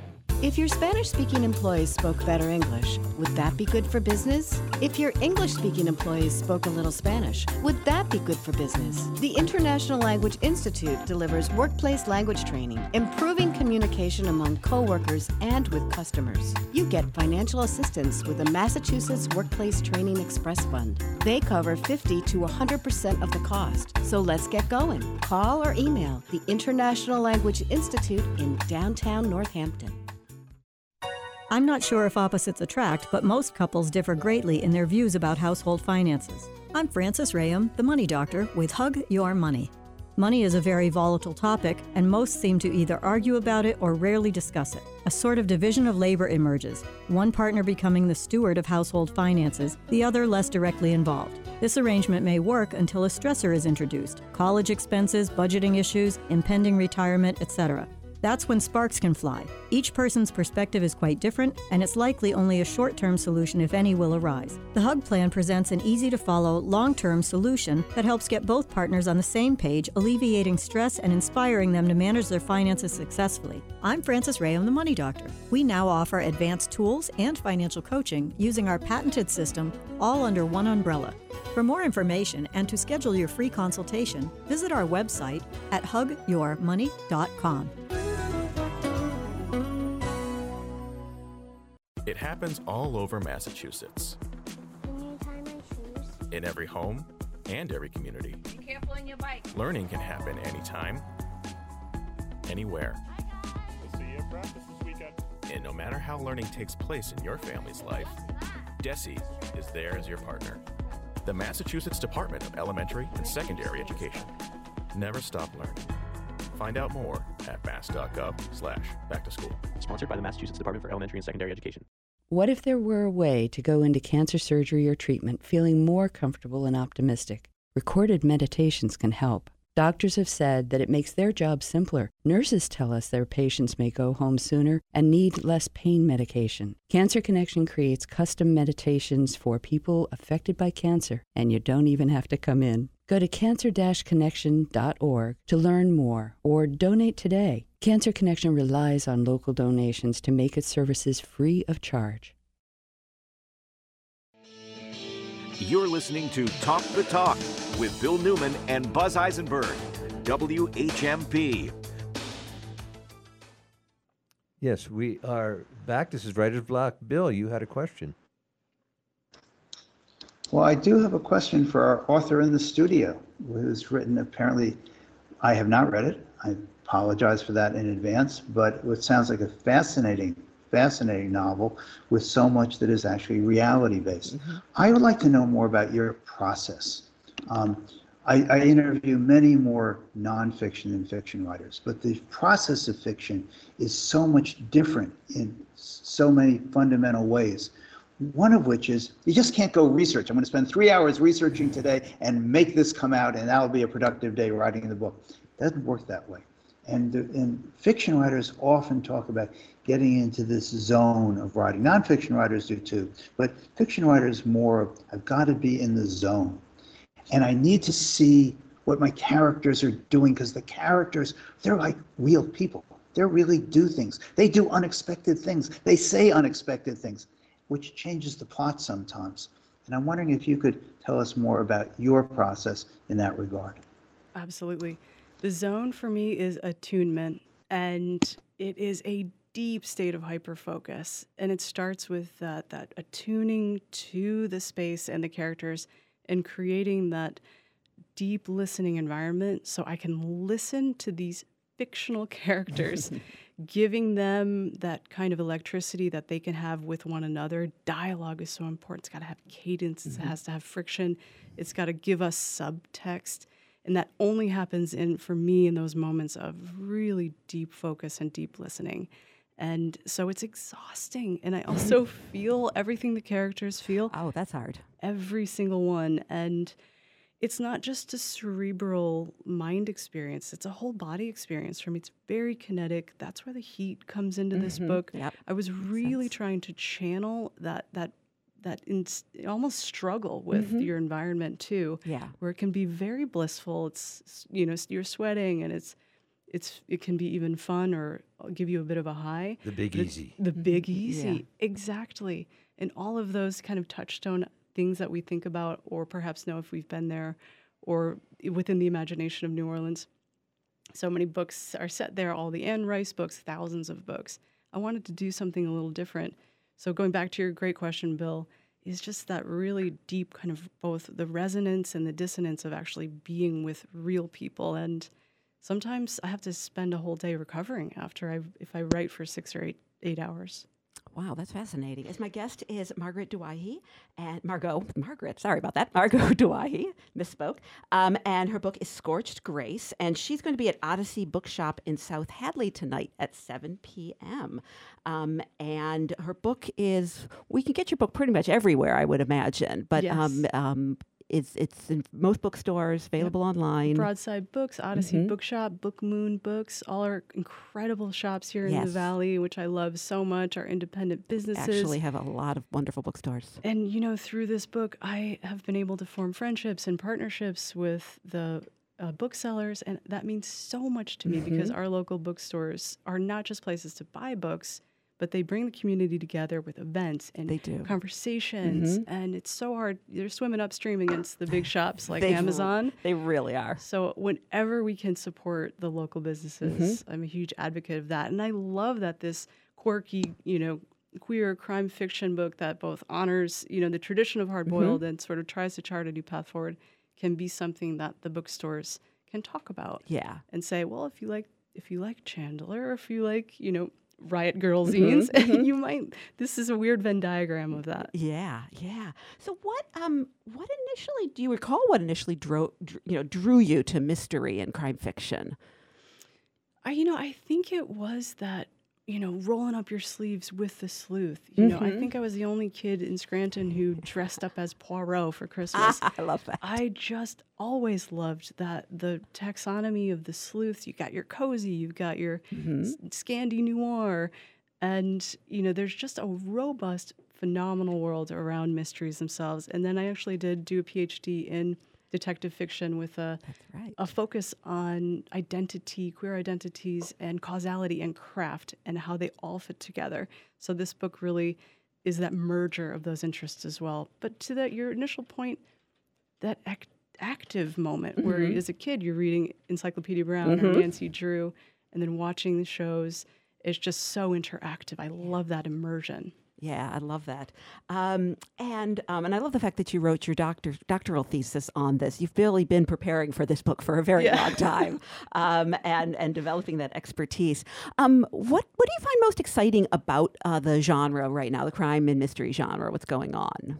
If your Spanish speaking employees spoke better English, would that be good for business? If your English speaking employees spoke a little Spanish, would that be good for business? The International Language Institute delivers workplace language training, improving communication among coworkers and with customers. You get financial assistance with the Massachusetts Workplace Training Express Fund. They cover 50 to 100% of the cost. So let's get going. Call or email the International Language Institute in downtown Northampton. I'm not sure if opposites attract, but most couples differ greatly in their views about household finances. I'm Frances Rayam, the money doctor, with Hug Your Money. Money is a very volatile topic, and most seem to either argue about it or rarely discuss it. A sort of division of labor emerges, one partner becoming the steward of household finances, the other less directly involved. This arrangement may work until a stressor is introduced college expenses, budgeting issues, impending retirement, etc. That's when sparks can fly. Each person's perspective is quite different, and it's likely only a short term solution, if any, will arise. The HUG plan presents an easy to follow, long term solution that helps get both partners on the same page, alleviating stress and inspiring them to manage their finances successfully. I'm Frances Ray, I'm the Money Doctor. We now offer advanced tools and financial coaching using our patented system, all under one umbrella. For more information and to schedule your free consultation, visit our website at hugyourmoney.com. It happens all over Massachusetts. In every home and every community. Be careful on your bike. Learning can happen anytime, anywhere. We'll See you at practice this weekend. And no matter how learning takes place in your family's life, DESE is there as your partner. The Massachusetts Department of Elementary and Secondary Education. Never stop learning. Find out more at mass.gov slash back to school. Sponsored by the Massachusetts Department for Elementary and Secondary Education. What if there were a way to go into cancer surgery or treatment feeling more comfortable and optimistic? Recorded meditations can help. Doctors have said that it makes their job simpler. Nurses tell us their patients may go home sooner and need less pain medication. Cancer Connection creates custom meditations for people affected by cancer, and you don't even have to come in. Go to cancer-connection.org to learn more or donate today. Cancer Connection relies on local donations to make its services free of charge. You're listening to Talk the Talk with Bill Newman and Buzz Eisenberg, WHMP. Yes, we are back. This is Writer's Block. Bill, you had a question. Well, I do have a question for our author in the studio, who's written apparently, I have not read it. I apologize for that in advance, but it sounds like a fascinating fascinating novel with so much that is actually reality based. Mm-hmm. I would like to know more about your process. Um, I, I, interview many more nonfiction and fiction writers, but the process of fiction is so much different in so many fundamental ways. One of which is you just can't go research. I'm going to spend three hours researching today and make this come out, and that'll be a productive day writing in the book. It doesn't work that way. And, and fiction writers often talk about getting into this zone of writing. Nonfiction writers do too, but fiction writers more I've got to be in the zone. And I need to see what my characters are doing because the characters, they're like real people. They really do things. They do unexpected things. They say unexpected things, which changes the plot sometimes. And I'm wondering if you could tell us more about your process in that regard. Absolutely. The zone for me is attunement, and it is a deep state of hyper focus. And it starts with that, that attuning to the space and the characters and creating that deep listening environment so I can listen to these fictional characters, giving them that kind of electricity that they can have with one another. Dialogue is so important. It's got to have cadence, mm-hmm. it has to have friction, it's got to give us subtext and that only happens in for me in those moments of really deep focus and deep listening. And so it's exhausting and i also feel everything the characters feel. Oh that's hard. Every single one. And it's not just a cerebral mind experience it's a whole body experience for me. It's very kinetic. That's where the heat comes into mm-hmm. this book. Yep. i was really trying to channel that that that in, almost struggle with mm-hmm. your environment too. Yeah, where it can be very blissful. It's you know you're sweating and it's it's it can be even fun or give you a bit of a high. The big the, easy. The big easy, yeah. exactly. And all of those kind of touchstone things that we think about, or perhaps know if we've been there, or within the imagination of New Orleans. So many books are set there. All the Anne Rice books, thousands of books. I wanted to do something a little different so going back to your great question, Bill, is just that really deep kind of both the resonance and the dissonance of actually being with real people. And sometimes I have to spend a whole day recovering after I if I write for six or eight eight hours. Wow, that's fascinating. As my guest is Margaret Douaihy and Margot, Margaret, sorry about that, Margot Douaihy, misspoke. Um, and her book is Scorched Grace, and she's going to be at Odyssey Bookshop in South Hadley tonight at 7 p.m. Um, and her book is, we can get your book pretty much everywhere, I would imagine. But yes. um, um it's it's in most bookstores, available yep. online. Broadside Books, Odyssey mm-hmm. Bookshop, Book Moon Books, all our incredible shops here in the Valley, which I love so much. Our independent businesses actually have a lot of wonderful bookstores. And you know, through this book, I have been able to form friendships and partnerships with the uh, booksellers, and that means so much to me mm-hmm. because our local bookstores are not just places to buy books but they bring the community together with events and they do. conversations. Mm-hmm. And it's so hard. They're swimming upstream against the big shops like they Amazon. they really are. So whenever we can support the local businesses, mm-hmm. I'm a huge advocate of that. And I love that this quirky, you know, queer crime fiction book that both honors, you know, the tradition of hard boiled mm-hmm. and sort of tries to chart a new path forward can be something that the bookstores can talk about. Yeah. And say, well, if you like if you like Chandler, if you like, you know, Riot Grrrl zines mm-hmm, mm-hmm. you might this is a weird venn diagram of that. Yeah yeah. So what um what initially do you recall what initially drew, you know drew you to mystery and crime fiction? I, you know i think it was that you know, rolling up your sleeves with the sleuth. You know, I Mhm. think I was the only kid in Scranton who dressed up as Poirot for Christmas. I love that. I just always loved that the taxonomy of the sleuths. You got your cozy, you've got your Mhm. Scandi noir, and you know, there's just a robust, phenomenal world around mysteries themselves. And then I actually did do a PhD in detective fiction with a a focus on identity, queer identities, and causality and craft, and how they all fit together. So this book really is that merger of those interests as well. But to that your initial point, that ac- active moment where Mhm. as a kid you're reading Encyclopedia Brown or Mhm. Nancy Drew, and then watching the shows is just so interactive. I love that immersion. Yeah, I love that, um, and um, and I love the fact that you wrote your doctor doctoral thesis on this. You've really been preparing for this book for a very Yeah. long time, um, and and developing that expertise. Um, what what do you find most exciting about uh, the genre right now, the crime and mystery genre? What's going on?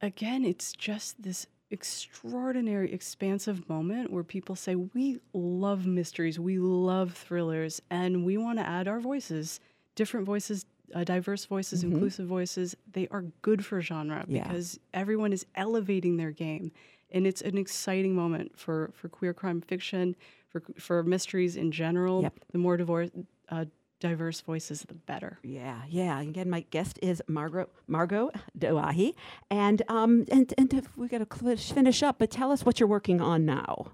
again, it's just this extraordinary, expansive moment where people say, We love mysteries, we love thrillers, and we want to add our voices, different voices, uh, diverse voices, Mhm. inclusive voices. They are good for genre Yeah. because everyone is elevating their game. And it's an exciting moment for, for queer crime fiction, for, for mysteries in general. Yep. The more divorce, uh, diverse voices, the better. Yeah, yeah. Again, my guest is Margaret Margot Douaihy, and um, and and if we got to finish up, but tell us what you're working on now.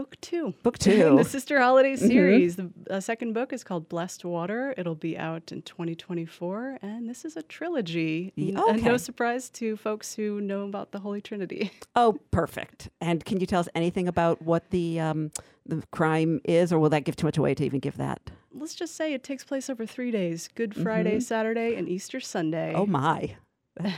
Book two. Book two. in the Sister Holiday Mhm. series. The uh, second book is called Blessed Water. It'll be out in 2024, and this is a trilogy. N- and no surprise to folks who know about the Holy Trinity. Oh, perfect. And can you tell us anything about what the um, the crime is, or will that give too much away to even give that? Let's just say it takes place over three days: Good Friday, Mhm. Saturday, and Easter Sunday. Oh my,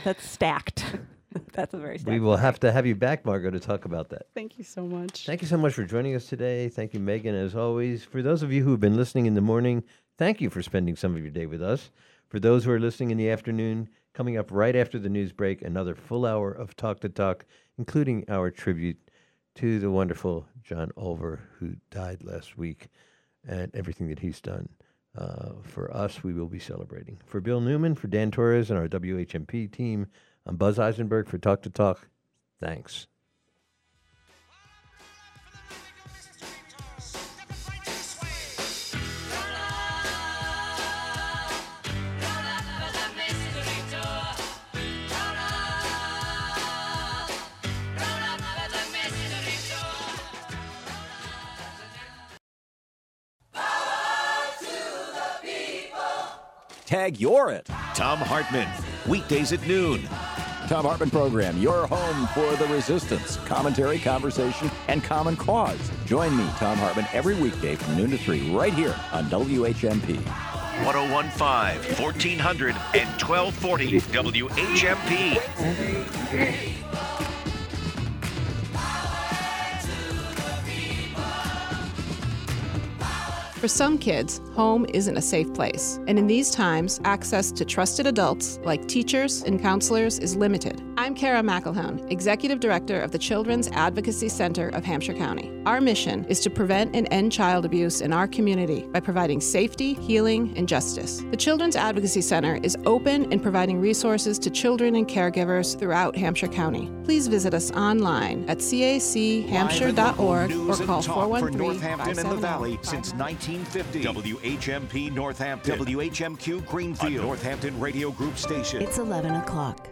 that's stacked. that's a very stacked. We will have to have you back, Margot, to talk about that. Thank you so much. Thank you so much for joining us today. Thank you, Megan, as always. For those of you who have been listening in the morning, thank you for spending some of your day with us. For those who are listening in the afternoon, coming up right after the news break, another full hour of Talk to Talk, including our tribute to the wonderful John Olver, who died last week, and everything that he's done. Uh, for us, we will be celebrating. For Bill Newman, for Dan Torres, and our WHMP team, I'm Buzz Eisenberg for Talk to Talk. Thanks. Tag you're it. Thom Hartmann. Weekdays at noon. Thom Hartmann Program, your home for the resistance, commentary, conversation, and common cause. Join me, Thom Hartmann, every weekday from noon to 3 right here on WHMP. 1015, 1400, and 1240 WHMP. For some kids, home isn't a safe place, and in these times, access to trusted adults like teachers and counselors is limited. I'm Kara McElhone, Executive Director of the Children's Advocacy Center of Hampshire County. Our mission is to prevent and end child abuse in our community by providing safety, healing, and justice. The Children's Advocacy Center is open and providing resources to children and caregivers throughout Hampshire County. Please visit us online at cachampshire.org or call 413 570 since 19- 1450. WHMP Northampton. WHMQ Greenfield. Northampton Radio Group Station. It's 11 o'clock.